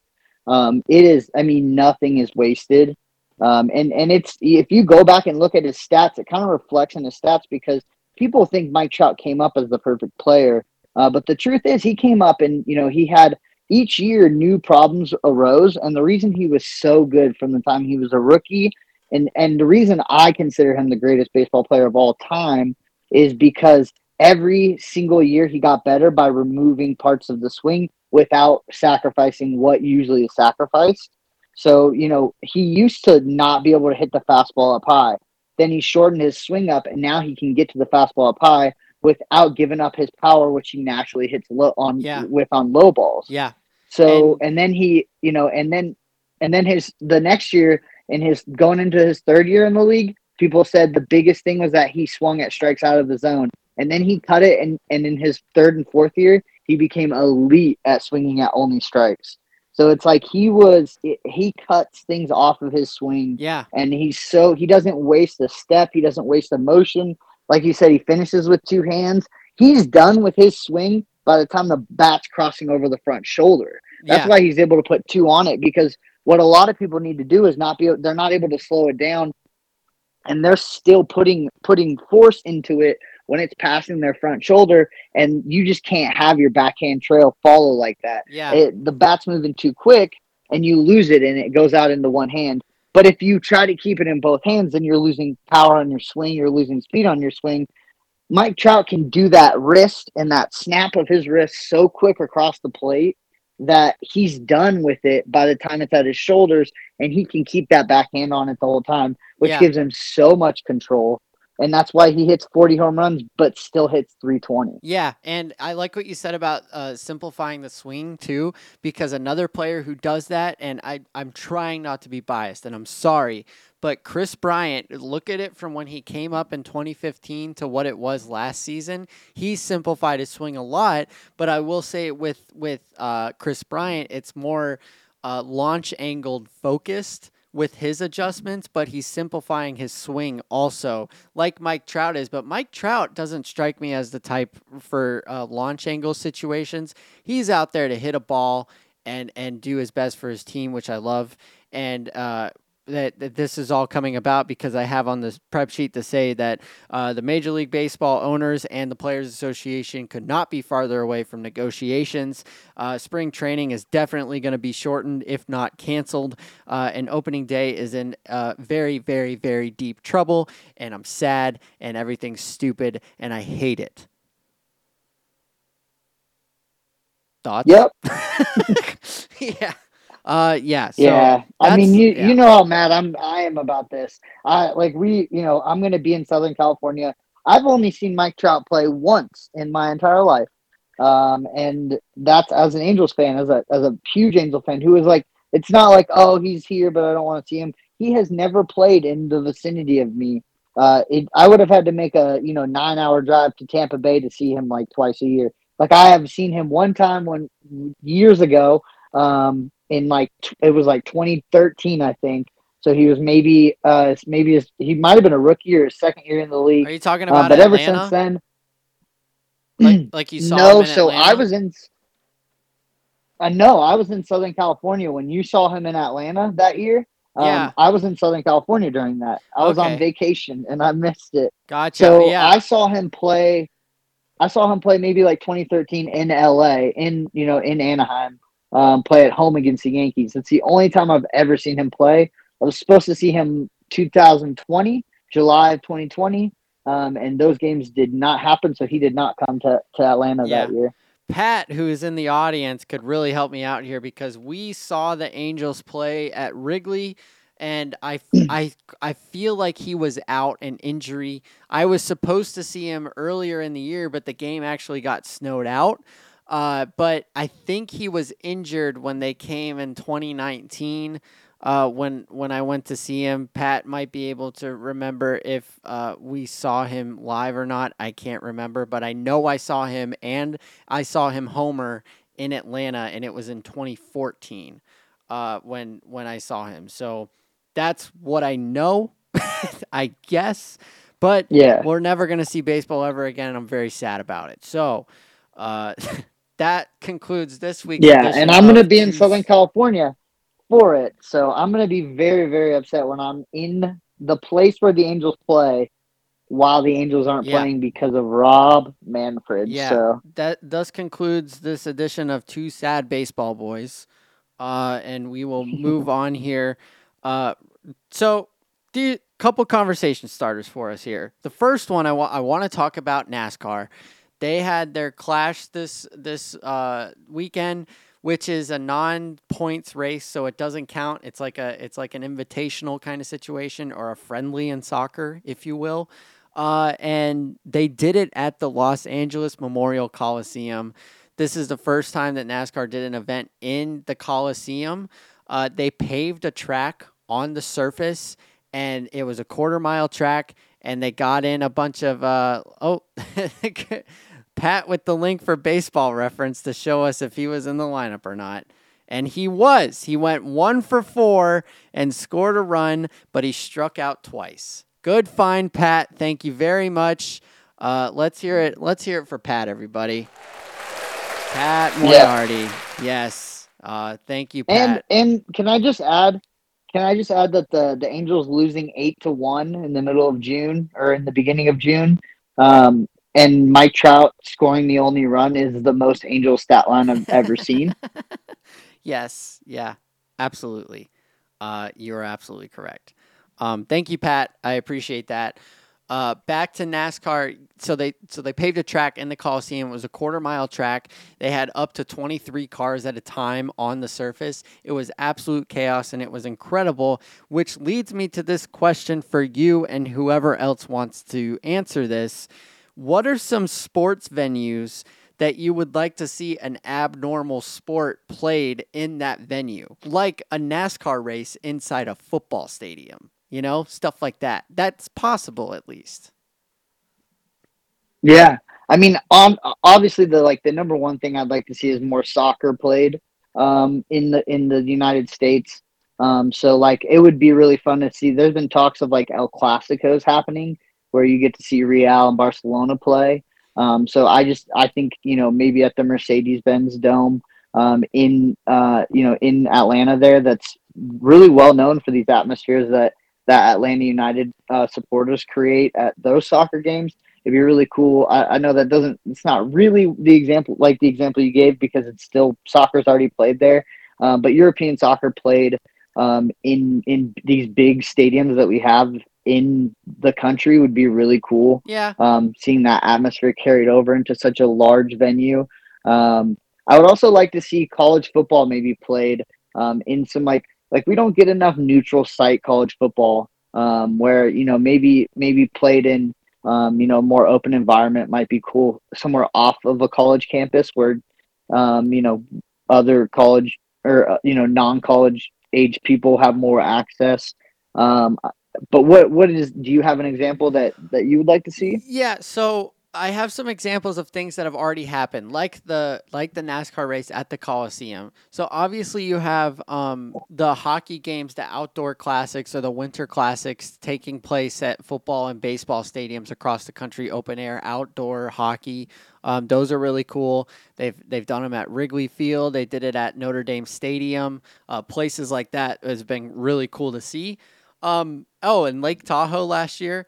Um, it is, I mean, nothing is wasted. Um, and and it's if you go back and look at his stats, it kind of reflects in his stats because people think Mike Trout came up as the perfect player, uh, but the truth is he came up and you know he had each year new problems arose, and the reason he was so good from the time he was a rookie, and and the reason I consider him the greatest baseball player of all time is because every single year he got better by removing parts of the swing without sacrificing what usually is sacrificed. So, you know, he used to not be able to hit the fastball up high. Then he shortened his swing up, and now he can get to the fastball up high without giving up his power, which he naturally hits low on Yeah. with on low balls. Yeah, So, And- and, then he, you know, and then and then his the next year in his going into his third year in the league, people said the biggest thing was that he swung at strikes out of the zone, and then he cut it, and and in his third and fourth year, he became elite at swinging at only strikes. So it's like he was he cuts things off of his swing. Yeah, and he's so he doesn't waste a step. He doesn't waste a motion. Like you said he finishes with two hands. He's done with his swing by the time the bat's crossing over the front shoulder. That's yeah, why he's able to put two on it because what a lot of people need to do is not be they're not able to slow it down. And they're still putting putting force into it when it's passing their front shoulder and you just can't have your backhand trail follow like that yeah, it, the bat's moving too quick and you lose it and it goes out into one hand. But if you try to keep it in both hands, then you're losing power on your swing, you're losing speed on your swing. Mike Trout can do that wrist and that snap of his wrist so quick across the plate that he's done with it by the time it's at his shoulders and he can keep that backhand on it the whole time, which Yeah. gives him so much control. And that's why he hits 40 home runs but still hits 320. Yeah, and I like what you said about uh, simplifying the swing too, because another player who does that, and I, I'm trying not to be biased, and I'm sorry, but Kris Bryant, look at it from when he came up in 2015 to what it was last season. He simplified his swing a lot, but I will say with with uh, Kris Bryant, it's more uh, launch angled focused with his adjustments, but he's simplifying his swing also, like Mike Trout is. But Mike Trout doesn't strike me as the type for uh, launch angle situations. He's out there to hit a ball and and do his best for his team, which I love. And uh, that, that this is all coming about because I have on this prep sheet to say that uh, the Major League Baseball owners and the Players Association could not be farther away from negotiations. Uh, spring training is definitely going to be shortened, if not canceled. Uh, and opening day is in uh, very, very, very deep trouble. And I'm sad and everything's stupid and I hate it. Thoughts? Yep. yeah. Uh, yeah. So yeah, I mean, you yeah. you know how mad I'm I am about this. I like we you know I'm gonna be in Southern California. I've only seen Mike Trout play once in my entire life, um, and that's as an Angels fan, as a as a huge Angel fan who is like, it's not like oh he's here but I don't want to see him. He has never played in the vicinity of me. Uh, it, I would have had to make a you know nine hour drive to Tampa Bay to see him like twice a year. Like I have seen him one time when years ago um, in like it was like 2013, I think. So he was maybe uh maybe his, he might have been a rookie or his second year in the league. Are you talking Uh, about but ever since then, like, like you saw him no. So I was in. I know I was in Southern California when you saw him in Atlanta that year. Um, Yeah. I was in Southern California during that. I was Okay. on vacation and I missed it. Gotcha. So yeah. I saw him play. I saw him play maybe like 2013 in LA, in you know in Anaheim. Um, play at home against the Yankees. It's the only time I've ever seen him play. I was supposed to see him 2020, July of 2020, um, and those games did not happen. So he did not come to, to Atlanta Yeah. that year. Pat, who is in the audience, could really help me out here because we saw the Angels play at Wrigley, and I, I, I feel like he was out an injury. I was supposed to see him earlier in the year, but the game actually got snowed out. Uh, but I think he was injured when they came in 2019. Uh, when when I went to see him, Pat might be able to remember if uh, we saw him live or not. I can't remember, but I know I saw him and I saw him homer in Atlanta, and it was in 2014 uh, when when I saw him. So that's what I know, I guess. But Yeah. we're never gonna see baseball ever again, and I'm very sad about it. So uh, that concludes this week. Yeah, and I'm going to be in Southern California for it. So I'm going to be very, very upset when I'm in the place where the Angels play while the Angels aren't Yeah. playing because of Rob Manfred. Yeah. So That thus concludes this edition of Two Sad Baseball Boys. Uh, and we will move on here. Uh, so, the couple conversation starters for us here. The first one I want I want to talk about NASCAR. They had their clash this this uh, weekend, which is a non points race, so it doesn't count. It's like a it's like an invitational kind of situation or a friendly in soccer, if you will. Uh, and they did it at the Los Angeles Memorial Coliseum. This is the first time that NASCAR did an event in the Coliseum. Uh, they paved a track on the surface, and it was a quarter mile track. And they got in a bunch of uh, oh, Pat with the link for baseball reference to show us if he was in the lineup or not. And he was. He went one for four and scored a run, but he struck out twice. Good find, Pat. Thank you very much. Uh, let's hear it. Let's hear it for Pat, everybody. Pat Yeah. Yes. Uh, thank you, Pat. and Pat. and can I just add? Can I just add that the the Angels losing eight to one in the middle of June or in the beginning of June, um, and Mike Trout scoring the only run is the most Angel stat line I've ever seen. yes. Yeah. Absolutely. Uh, you're absolutely correct. Um, thank you, Pat. I appreciate that. Uh, back to NASCAR. So they so they paved a track in the Coliseum. It was a quarter mile track. They had up to 23 cars at a time on the surface. It was absolute chaos and it was incredible. Which leads me to this question for you and whoever else wants to answer this. What are some sports venues that you would like to see an abnormal sport played in that venue, like a NASCAR race inside a football stadium? You know, stuff like that. That's possible, at least. Yeah, I mean, on obviously the like the number one thing I'd like to see is more soccer played um, in the in the United States. Um, so like it would be really fun to see. There's been talks of like El Clasicos happening where you get to see Real and Barcelona play. Um, so I just I think you know maybe at the Mercedes Benz Dome um, in uh, you know in Atlanta there that's really well known for these atmospheres that that Atlanta United uh, supporters create at those soccer games it'd be really cool. I, I know that doesn't it's not really the example like the example you gave because it's still soccer's already played there, um, but European soccer played um, in in these big stadiums that we have in the country would be really cool. Yeah. Um, seeing that atmosphere carried over into such a large venue. Um, I would also like to see college football maybe played um, in some like like we don't get enough neutral site college football um, where you know maybe maybe played in um, you know, more open environment might be cool somewhere off of a college campus where, um, you know, other college or, uh, you know, non college age people have more access. Um, but what, what is, do you have an example that, that you would like to see? Yeah. So I have some examples of things that have already happened, like the like the NASCAR race at the Coliseum. So obviously you have um, the hockey games, the outdoor classics or the winter classics taking place at football and baseball stadiums across the country, open air, outdoor hockey. Um, those are really cool. They've they've done them at Wrigley Field. They did it at Notre Dame Stadium. Uh, places like that has been really cool to see. Um, oh, and Lake Tahoe last year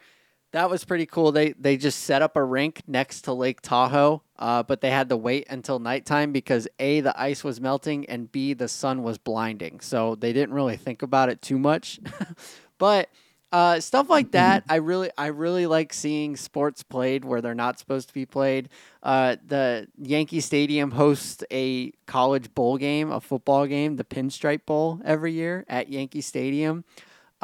that was pretty cool. They they just set up a rink next to Lake Tahoe, uh, but they had to wait until nighttime because a the ice was melting and b the sun was blinding. So they didn't really think about it too much. but uh, stuff like that, I really I really like seeing sports played where they're not supposed to be played. Uh, the Yankee Stadium hosts a college bowl game, a football game, the Pinstripe Bowl every year at Yankee Stadium.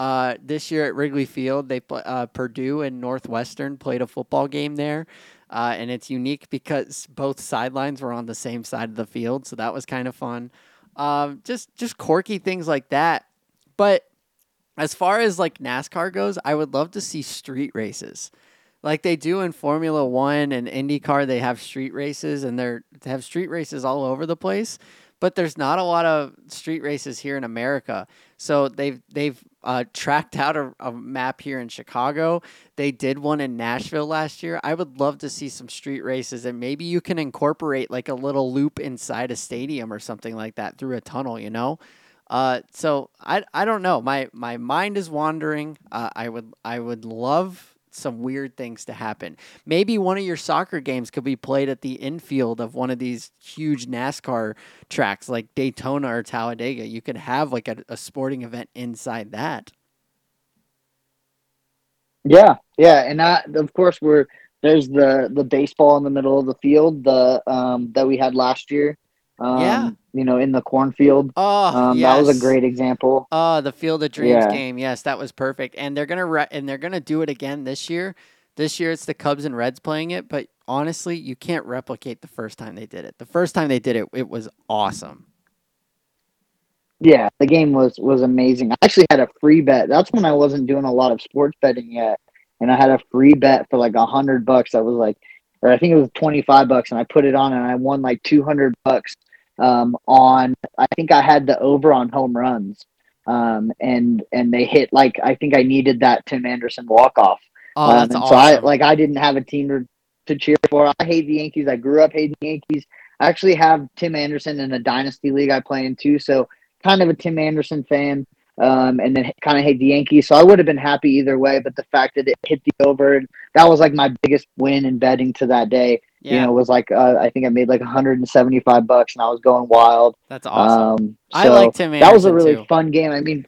Uh, this year at Wrigley Field, they uh, Purdue and Northwestern played a football game there, uh, and it's unique because both sidelines were on the same side of the field, so that was kind of fun. Um, just just quirky things like that. But as far as like NASCAR goes, I would love to see street races, like they do in Formula One and IndyCar. They have street races, and they're they have street races all over the place but there's not a lot of street races here in America. So they've they've uh, tracked out a, a, map here in Chicago. They did one in Nashville last year. I would love to see some street races, and maybe you can incorporate like a little loop inside a stadium or something like that through a tunnel. You know. Uh, so I, I don't know. My my mind is wandering. Uh, I would I would love some weird things to happen. Maybe one of your soccer games could be played at the infield of one of these huge NASCAR tracks like Daytona or Talladega. You could have like a, a sporting event inside that. Yeah, yeah, and that, of course we're there's the the baseball in the middle of the field the um, that we had last year. Um, yeah. You know, in the cornfield. Oh, um, yes. That was a great example. Oh, the Field of Dreams yeah. game. Yes, that was perfect. And they're gonna re- and they're gonna do it again this year. This year it's the Cubs and Reds playing it, but honestly, you can't replicate the first time they did it. The first time they did it, it was awesome. Yeah, the game was was amazing. I actually had a free bet. That's when I wasn't doing a lot of sports betting yet, and I had a free bet for like a hundred bucks. I was like, or I think it was 25 bucks and I put it on and I won like 200 bucks um, on, I think I had the over on home runs. Um, and, and they hit like, I think I needed that Tim Anderson walk off. Oh, um, and awesome. so I, like, I didn't have a team to, to cheer for. I hate the Yankees. I grew up hating the Yankees. I actually have Tim Anderson in a dynasty league I play in too. So kind of a Tim Anderson fan um, and then kind of hate the Yankees. So I would have been happy either way. But the fact that it hit the over, that was like my biggest win in betting to that day. Yeah. You know, it was like uh, I think I made like 175 bucks, and I was going wild. That's awesome. Um, so I like Tim. Anderson that was a really too. fun game. I mean,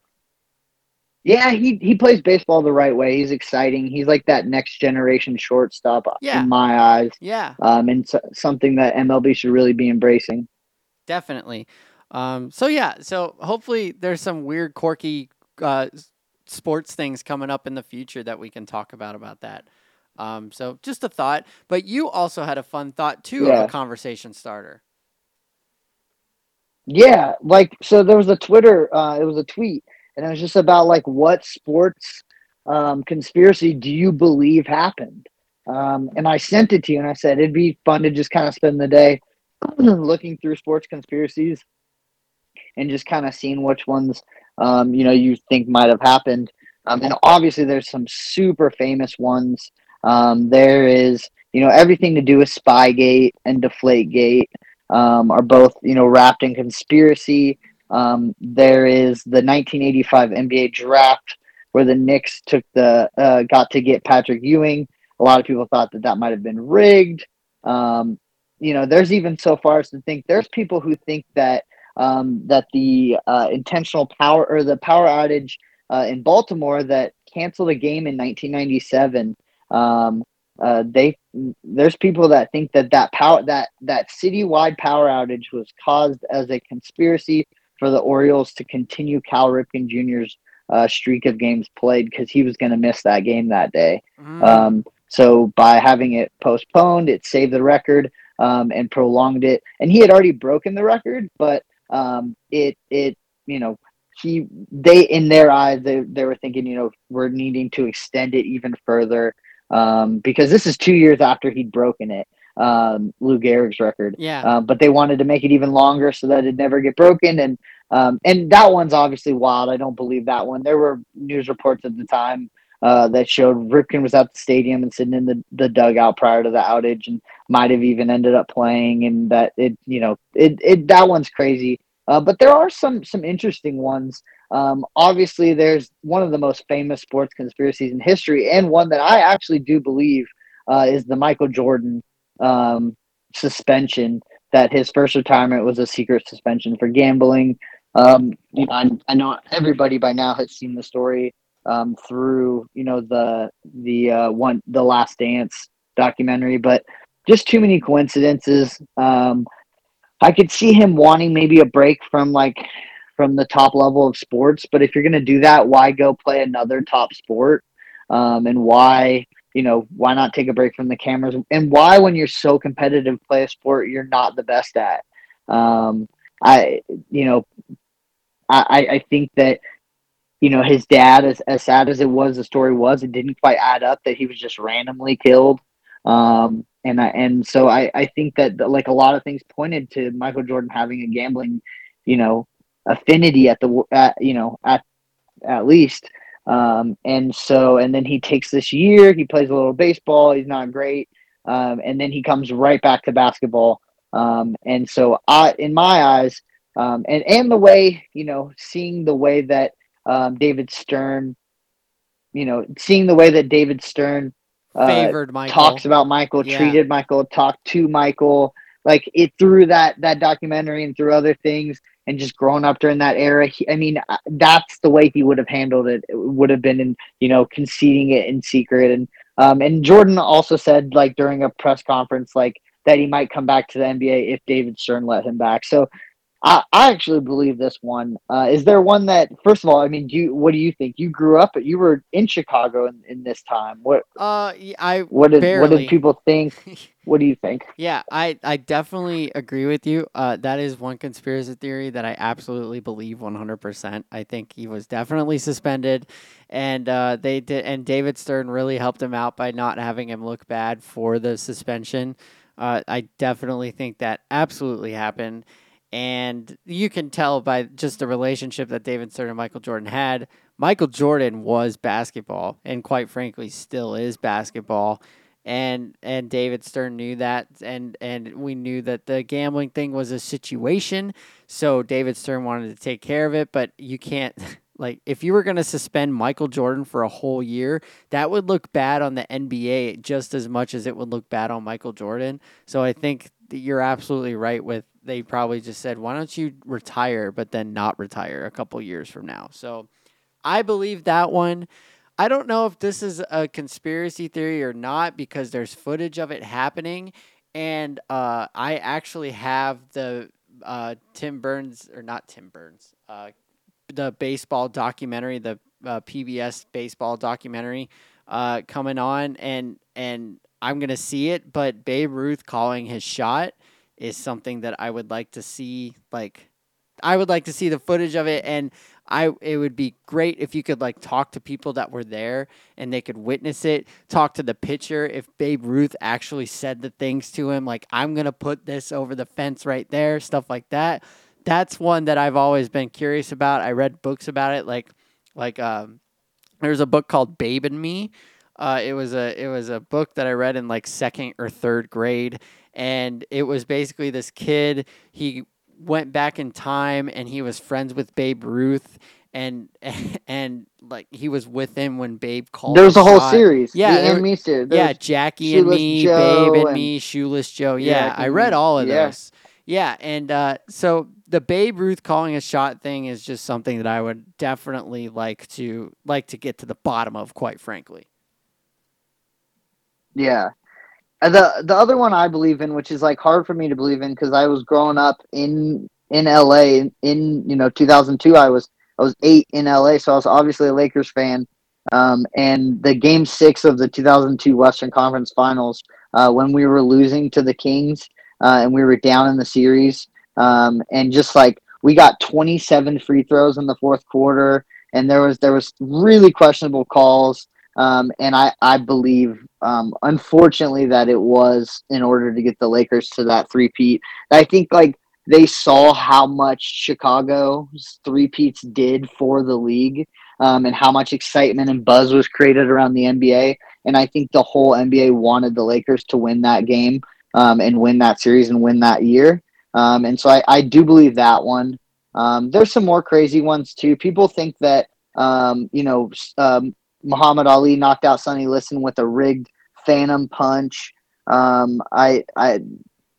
yeah, he he plays baseball the right way. He's exciting. He's like that next generation shortstop yeah. in my eyes. Yeah. Um, and so, something that MLB should really be embracing. Definitely. Um, so yeah, so hopefully there's some weird, quirky uh, sports things coming up in the future that we can talk about about that. Um, so just a thought, but you also had a fun thought too yeah. of a conversation starter. Yeah, like so there was a Twitter, uh, it was a tweet, and it was just about like what sports um, conspiracy do you believe happened? Um, and I sent it to you, and I said it'd be fun to just kind of spend the day looking through sports conspiracies and just kind of seeing which ones um, you know you think might have happened. Um, and obviously, there's some super famous ones. Um, there is you know everything to do with Spygate and Deflategate um, are both you know wrapped in conspiracy. Um, there is the 1985 NBA draft where the Knicks took the uh, got to get Patrick Ewing. A lot of people thought that that might have been rigged. Um, you know, there's even so far as to think there's people who think that um, that the uh, intentional power or the power outage uh, in Baltimore that canceled a game in 1997. Um, uh, they there's people that think that that power that that citywide power outage was caused as a conspiracy for the Orioles to continue Cal Ripken Jr.'s uh, streak of games played because he was going to miss that game that day. Mm. Um, so by having it postponed, it saved the record um, and prolonged it. And he had already broken the record, but um, it it you know he they in their eyes they, they were thinking you know we're needing to extend it even further um, because this is two years after he'd broken it, um, Lou Gehrig's record. Yeah. Um, but they wanted to make it even longer so that it never get broken. And um, and that one's obviously wild. I don't believe that one. There were news reports at the time uh, that showed Ripken was at the stadium and sitting in the, the dugout prior to the outage and might have even ended up playing. And that it, you know, it, it that one's crazy. Uh, but there are some some interesting ones. Um, obviously, there's one of the most famous sports conspiracies in history, and one that I actually do believe uh, is the Michael Jordan um, suspension. That his first retirement was a secret suspension for gambling. Um, you know, I, I, know everybody by now has seen the story um, through you know the the uh, one the Last Dance documentary, but just too many coincidences. Um, I could see him wanting maybe a break from like from the top level of sports, but if you're going to do that, why go play another top sport? Um, and why you know why not take a break from the cameras? And why, when you're so competitive, play a sport you're not the best at? Um, I you know I, I think that you know his dad, as, as sad as it was, the story was, it didn't quite add up that he was just randomly killed. Um, and I, and so I, I think that like a lot of things pointed to Michael Jordan having a gambling, you know, affinity at the at, you know at at least. Um, and so and then he takes this year, he plays a little baseball, he's not great, um, and then he comes right back to basketball. Um, and so I, in my eyes, um, and and the way you know, seeing the way that um, David Stern, you know, seeing the way that David Stern uh, favored Michael, talks about Michael, yeah. treated Michael, talked to Michael, like it through that that documentary and through other things, and just growing up during that era. He, I mean, uh, that's the way he would have handled it. It would have been in you know conceding it in secret, and um, and Jordan also said like during a press conference like that he might come back to the NBA if David Stern let him back. So I, I actually believe this one. Uh, is there one that, first of all, I mean, do you, what do you think? You grew up, you were in Chicago in, in this time. What? Uh, I what did barely. what did people think? what do you think? Yeah, I, I definitely agree with you. Uh, that is one conspiracy theory that I absolutely believe one hundred percent. I think he was definitely suspended, and uh, they did, and David Stern really helped him out by not having him look bad for the suspension. Uh, I definitely think that absolutely happened and you can tell by just the relationship that David Stern and Michael Jordan had. Michael Jordan was basketball, and quite frankly, still is basketball. And and David Stern knew that, and and we knew that the gambling thing was a situation. So David Stern wanted to take care of it, but you can't. Like, if you were going to suspend Michael Jordan for a whole year, that would look bad on the NBA just as much as it would look bad on Michael Jordan. So I think you're absolutely right with they probably just said, why don't you retire, but then not retire a couple years from now? So I believe that one. I don't know if this is a conspiracy theory or not because there's footage of it happening. And uh, I actually have the uh, Tim Burns, or not Tim Burns, uh, the baseball documentary, the uh, PBS baseball documentary uh, coming on. And, and I'm going to see it, but Babe Ruth calling his shot is something that I would like to see. Like, I would like to see the footage of it, and I it would be great if you could like talk to people that were there and they could witness it. Talk to the pitcher if Babe Ruth actually said the things to him, like I'm gonna put this over the fence right there, stuff like that. That's one that I've always been curious about. I read books about it, like like um, there's a book called Babe and Me. Uh, it was a it was a book that I read in like second or third grade, and it was basically this kid. He went back in time and he was friends with Babe Ruth and and like he was with him when Babe called. There was a whole shot. series. Yeah, and me series. yeah, Jackie and me, Joe Babe and, and me, Shoeless Joe. Yeah, Yeah, I read all of yeah. those. Yeah, and uh, so the Babe Ruth calling a shot thing is just something that I would definitely like to like to get to the bottom of, quite frankly. Yeah. And the the other one I believe in, which is like hard for me to believe in because I was growing up in in LA in, in you know 2002 I was I was 8 in LA so I was obviously a Lakers fan. Um, and the game 6 of the 2002 Western Conference Finals uh, when we were losing to the Kings uh, and we were down in the series um, and just like we got 27 free throws in the fourth quarter and there was there was really questionable calls Um, and I, I believe, um, unfortunately, that it was in order to get the Lakers to that three-peat. I think like they saw how much Chicago's three-peats did for the league um, and how much excitement and buzz was created around the NBA. And I think the whole NBA wanted the Lakers to win that game um, and win that series and win that year. Um, and so I, I do believe that one. Um, there's some more crazy ones too. People think that um, you know um, Muhammad Ali knocked out Sonny Liston with a rigged Phantom punch. Um, I, I,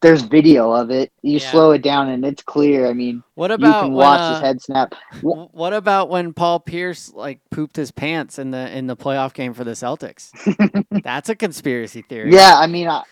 there's video of it. You Yeah. slow it down and it's clear. I mean, What about you can when, watch uh, his head snap. What about when Paul Pierce like pooped his pants in the in the playoff game for the Celtics? That's a conspiracy theory. Yeah, I mean, I,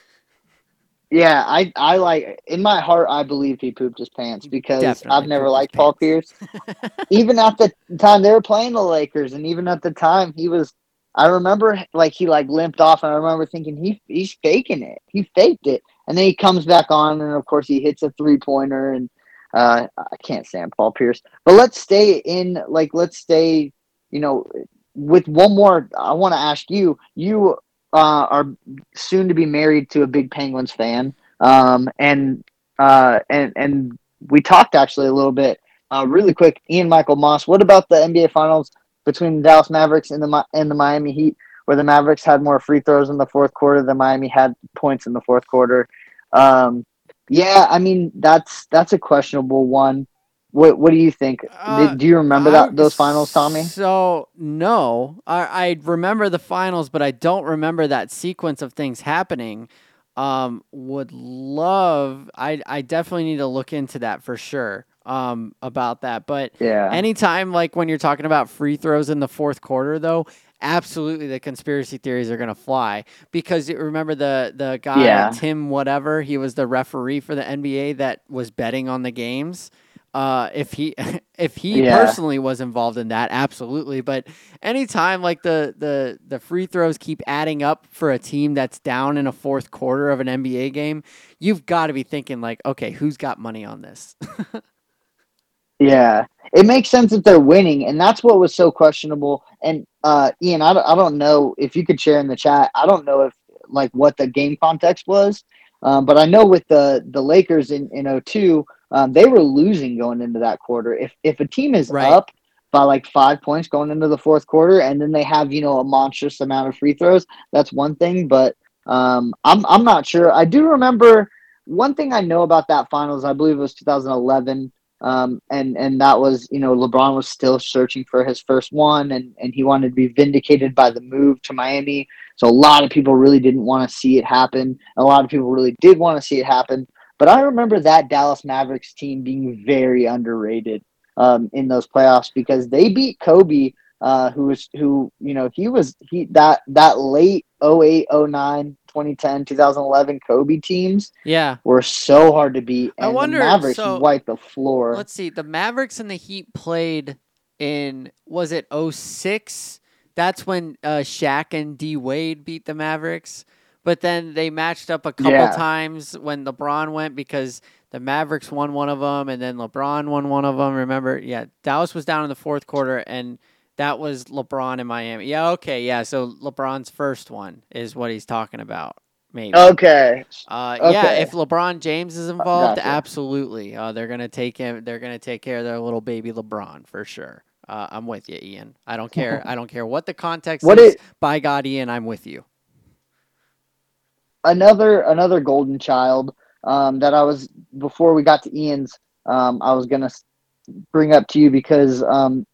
yeah, I, I like in my heart, I believe he pooped his pants because Definitely I've never liked Paul. Pierce. even at the time they were playing the Lakers, and even at the time he was. I remember like he like limped off, and I remember thinking he he's faking it. He faked it, and then he comes back on, and of course he hits a three pointer, and uh, I can't stand Paul Pierce. But let's stay in like let's stay, you know, with one more. I want to ask you. You uh, are soon to be married to a big Penguins fan, um, and uh, and and we talked actually a little bit uh, really quick, Ian Michael Moss. What about the NBA Finals between the Dallas Mavericks and the and the Miami Heat, where the Mavericks had more free throws in the fourth quarter, than Miami had points in the fourth quarter? Um, yeah, I mean that's that's a questionable one. What what do you think? Uh, do, you remember I- that those finals, Tommy? So no, I, I remember the finals, but I don't remember that sequence of things happening. Um, would love. I I definitely need to look into that for sure. Um, about that, but Yeah, anytime like when you're talking about free throws in the fourth quarter, though, absolutely the conspiracy theories are gonna fly because remember the the guy Yeah. Tim whatever he was the referee for the NBA that was betting on the games. Uh, if he if he Yeah. personally was involved in that, absolutely. But anytime like the the the free throws keep adding up for a team that's down in a fourth quarter of an NBA game, you've got to be thinking like, okay, who's got money on this? Yeah, it makes sense that they're winning, and that's what was so questionable. And uh, Ian, I don't, I don't know if you could share in the chat. I don't know if like what the game context was, um, but I know with the the Lakers in in 02, um, they were losing going into that quarter. If if a team is Right. up by like five points going into the fourth quarter, and then they have you know a monstrous amount of free throws, that's one thing. But um, I'm I'm not sure. I do remember one thing I know about that finals. I believe it was 2011. Um, and and that was you know LeBron was still searching for his first one, and and he wanted to be vindicated by the move to Miami. So a lot of people really didn't want to see it happen. A lot of people really did want to see it happen. But I remember that Dallas Mavericks team being very underrated um, in those playoffs because they beat Kobe, uh, who was who you know he was he that that late 08, 09, 2010, 2011 Kobe teams yeah. were so hard to beat, I wonder, the Mavericks so- wiped the floor. Let's see. The Mavericks and the Heat played in was it 06? That's when uh, Shaq and D Wade beat the Mavericks. But then they matched up a couple Yeah. times when LeBron went because the Mavericks won one of them and then LeBron won one of them. Remember? Yeah, Dallas was down in the fourth quarter and that was LeBron in Miami. Yeah, okay, yeah. So LeBron's first one is what he's talking about. Maybe. Okay, Uh, yeah, if LeBron James is involved, Gotcha. absolutely. Uh, they're gonna take him. They're gonna take care of their little baby LeBron for sure. Uh, I'm with you, Ian. I don't care. I don't care what the context What is. it- By God, Ian, I'm with you. Another another golden child um, that I was before we got to Ian's. Um, I was gonna bring up to you because um,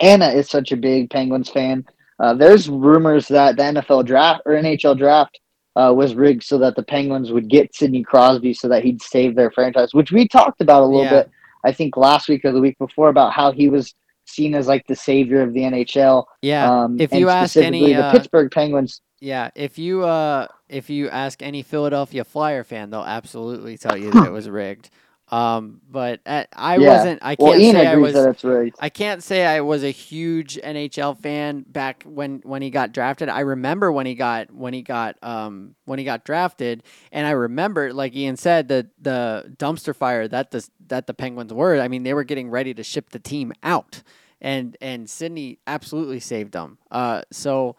Anna is such a big Penguins fan. Uh, there's rumors that the NFL draft or NHL draft uh, was rigged so that the Penguins would get Sidney Crosby so that he'd save their franchise, which we talked about a little Yeah. bit. I think last week or the week before about how he was seen as like the savior of the NHL. Yeah. Um, if you ask any, the uh, Pittsburgh Penguins, yeah, if you uh, if you ask any Philadelphia Flyer fan, they'll absolutely tell you that it was rigged. Um, but uh, I Yeah. wasn't. I can't Ian say I was. that it's rigged. I can't say I was a huge NHL fan back when when he got drafted. I remember when he got when he got um when he got drafted, and I remember like Ian said the the dumpster fire that the that the Penguins were. I mean, they were getting ready to ship the team out, and and Sidney absolutely saved them. Uh, so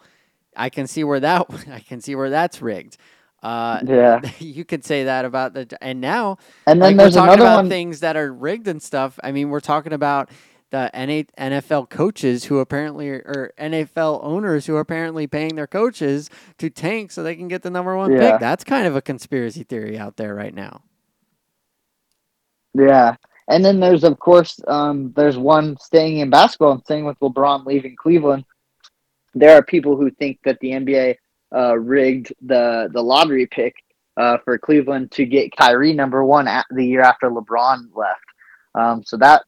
I can see where that I can see where that's rigged. Uh, Yeah. you could say that about the and now And then like there's we're talking about one. things that are rigged and stuff. I mean, we're talking about the NA NFL coaches who apparently or NFL owners who are apparently paying their coaches to tank so they can get the number one Yeah. pick. That's kind of a conspiracy theory out there right now. Yeah. And then there's of course um, there's one staying in basketball and staying with LeBron leaving Cleveland. There are people who think that the NBA uh, rigged the the lottery pick uh, for Cleveland to get Kyrie number one at the year after LeBron left. Um, so that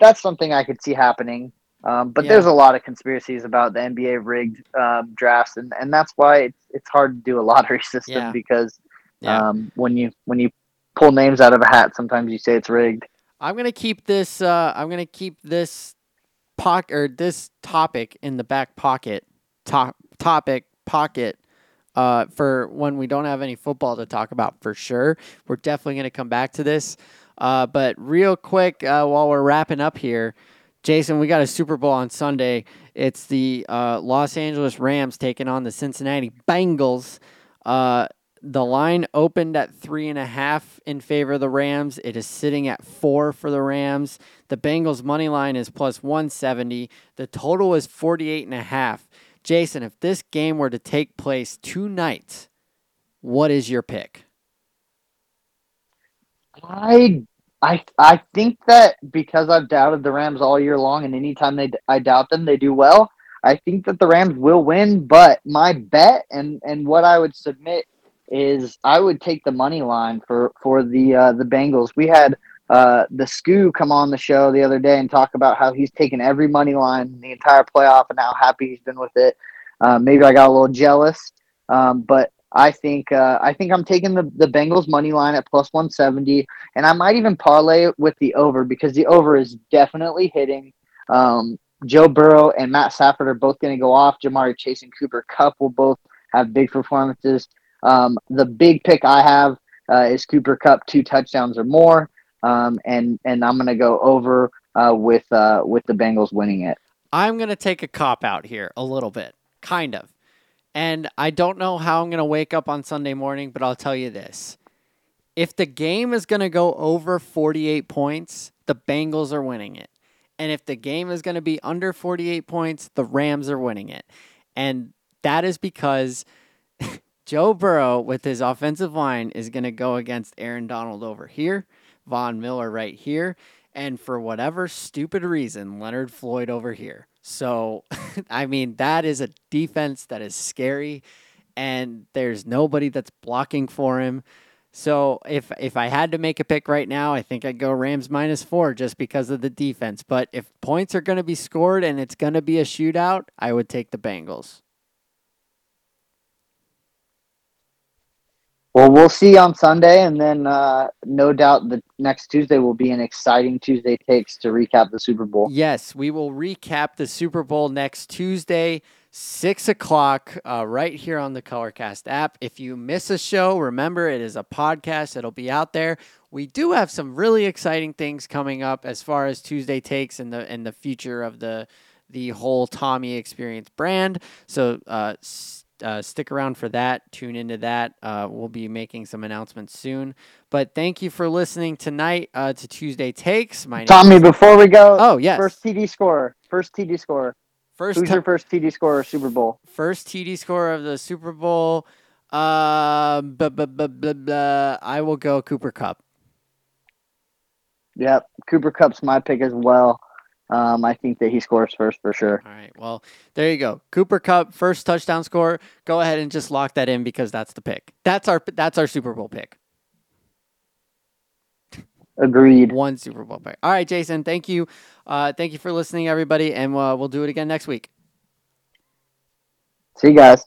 that's something I could see happening. Um, but Yeah. there's a lot of conspiracies about the NBA rigged um, drafts, and, and that's why it's it's hard to do a lottery system Yeah. because Yeah. um, when you when you pull names out of a hat, sometimes you say it's rigged. I'm gonna keep this. Uh, I'm gonna keep this pock or this topic in the back pocket. Top topic pocket. Uh, for when we don't have any football to talk about, for sure. We're definitely gonna come back to this. Uh, but real quick, uh, while we're wrapping up here, Jason, we got a Super Bowl on Sunday. It's the uh, Los Angeles Rams taking on the Cincinnati Bengals. The line opened at three and a half in favor of the Rams. It is sitting at four for the Rams. The Bengals money line is plus 170. The total is 48 and a half. Jason, if this game were to take place tonight, what is your pick? I I I think that because I've doubted the Rams all year long, and anytime they I doubt them, they do well. I think that the Rams will win, but my bet and and what I would submit is I would take the money line for for the uh, the Bengals. We had uh, the Scoo come on the show the other day and talk about how he's taken every money line the entire playoff and how happy he's been with it. Uh, maybe I got a little jealous, um, but I think uh, I think I'm taking the the Bengals money line at plus 170, and I might even parlay it with the over because the over is definitely hitting. Um, Joe Burrow and Matt Stafford are both going to go off. Ja'Marr Chase and Cooper Kupp will both have big performances. Um, the big pick I have uh, is Cooper Kupp two touchdowns or more, um, and and I'm going to go over uh, with uh, with the Bengals winning it. I'm going to take a cop out here a little bit, kind of. And I don't know how I'm going to wake up on Sunday morning, but I'll tell you this. If the game is going to go over 48 points, the Bengals are winning it. And if the game is going to be under 48 points, the Rams are winning it. And that is because Joe Burrow, with his offensive line, is going to go against Aaron Donald over here, Von Miller right here, and for whatever stupid reason, Leonard Floyd over here. So, I mean, that is a defense that is scary, and there's nobody that's blocking for him. So, if if I had to make a pick right now, I think I'd go Rams minus four just because of the defense. But if points are going to be scored and it's going to be a shootout, I would take the Bengals. Well, we'll see on Sunday, and then uh, no doubt the next Tuesday will be an exciting Tuesday takes to recap the Super Bowl. Yes, we will recap the Super Bowl next Tuesday, six o'clock, uh, right here on the Colorcast app. If you miss a show, remember it is a podcast. It'll be out there. We do have some really exciting things coming up as far as Tuesday takes and the and the future of the the whole Tommy Experience brand. So uh, s- uh, stick around for that. Tune into that. Uh, we'll be making some announcements soon. But thank you for listening tonight uh, to Tuesday Takes. My name Tommy, is- before we go, Oh yes. first TD score, first TD score. First Who's ti- your first TD score Super Bowl? first TD score of the Super Bowl. Um, blah, blah, blah, blah, blah. I will go Cooper Kupp. Yep, Cooper Kupp's my pick as well. Um, I think that he scores first for sure. All right. Well, there you go. Cooper Kupp first touchdown score. Go ahead and just lock that in because that's the pick. That's our that's our Super Bowl pick. Agreed. One Super Bowl pick. All right, Jason. Thank you. Uh, thank you for listening, everybody, and uh, we'll do it again next week. See you guys.